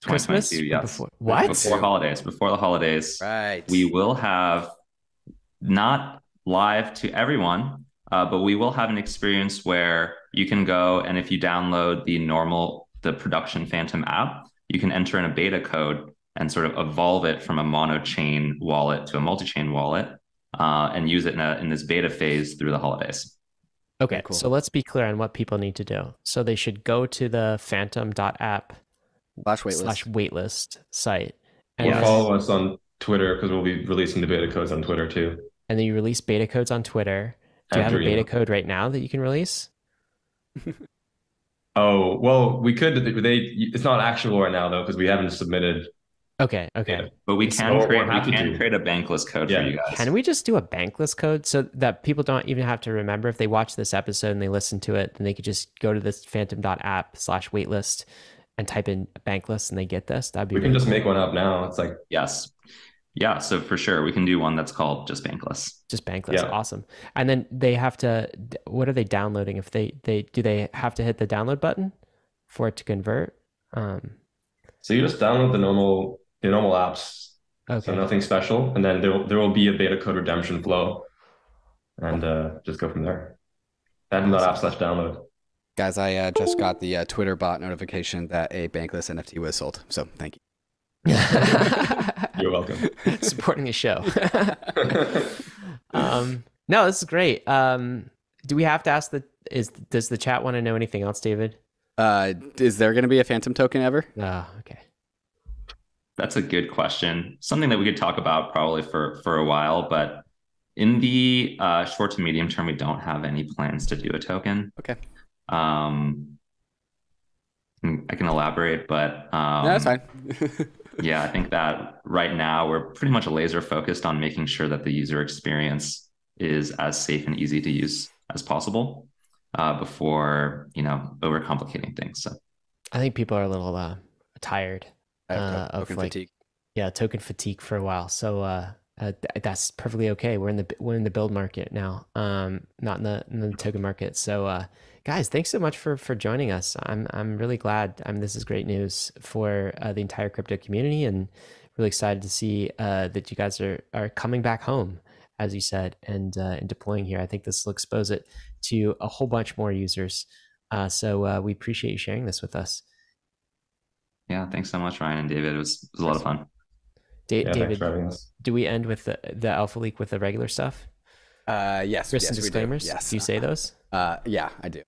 Christmas? Yes. Before, what? Before holidays. Before the holidays. Right. We will have not live to everyone, uh, but we will have an experience where you can go and if you download the normal, the production Phantom app, you can enter in a beta code and sort of evolve it from a mono chain wallet to a multi chain wallet uh, and use it in, a, in this beta phase through the holidays. Okay, cool. so let's be clear on what people need to do. So they should go to the phantom.app slash waitlist, slash waitlist site. And yeah. follow us on Twitter because we'll be releasing the beta codes on Twitter too. And then you release beta codes on Twitter. Do you have a beta code right now that you can release? oh well, we could. They it's not actual right now though because we haven't submitted Okay. Okay. Yeah. But we can create we can create a bankless code yeah. for you guys. Can we just do a bankless code so that people don't even have to remember if they watch this episode and they listen to it, then they could just go to this phantom.app slash waitlist and type in bankless and they get this. That'd be We really can just cool. make one up now. It's like yes. Yeah, so for sure we can do one that's called just bankless. Just bankless. Yeah. Awesome. And then they have to what are they downloading if they they do they have to hit the download button for it to convert? Um so you just download the normal the normal apps. Okay. So nothing special. And then there will, there will be a beta code redemption flow and uh, just go from there. Phantom.app slash download. Guys, I uh, just got the uh, Twitter bot notification that a bankless NFT was sold. So thank you. You're welcome. Supporting the show. um, no, this is great. Um, do we have to ask the is does the chat want to know anything else, David? Uh, is there going to be a phantom token ever? Oh, okay. That's a good question. Something that we could talk about probably for for a while, but in the uh, short to medium term, we don't have any plans to do a token. Okay. Um, I can elaborate, but um, no, that's fine. yeah, I think that right now we're pretty much laser focused on making sure that the user experience is as safe and easy to use as possible uh, before you know overcomplicating things. So I think people are a little uh, tired uh, of like fatigue. yeah token fatigue for a while. So uh, uh, th- that's perfectly okay. We're in the we're in the build market now, um, not in the in the token market. So uh, guys, thanks so much for for joining us. I'm I'm really glad. I mean, this is great news for uh, the entire crypto community, and really excited to see uh, that you guys are are coming back home, as you said, and uh, and deploying here. I think this will expose it to a whole bunch more users. Uh, so uh, we appreciate you sharing this with us. Yeah, thanks so much, Ryan and David. It was, it was a lot of fun. Da- yeah, David, do we end with the, the alpha leak with the regular stuff? Uh, yes. Risks yes, and disclaimers. Do. Yes. Do you say those? Uh, yeah, I do.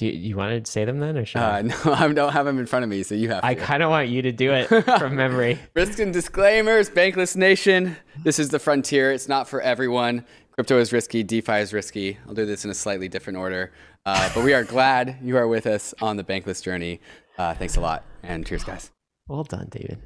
Do you, you want to say them then, or should uh, I? No, I don't have them in front of me, so you have. I kind of want you to do it from memory. Risks and disclaimers, Bankless Nation. This is the frontier. It's not for everyone. Crypto is risky. DeFi is risky. I'll do this in a slightly different order. Uh, but we are glad you are with us on the Bankless journey. Uh, thanks a lot, and cheers, guys. Well done, David.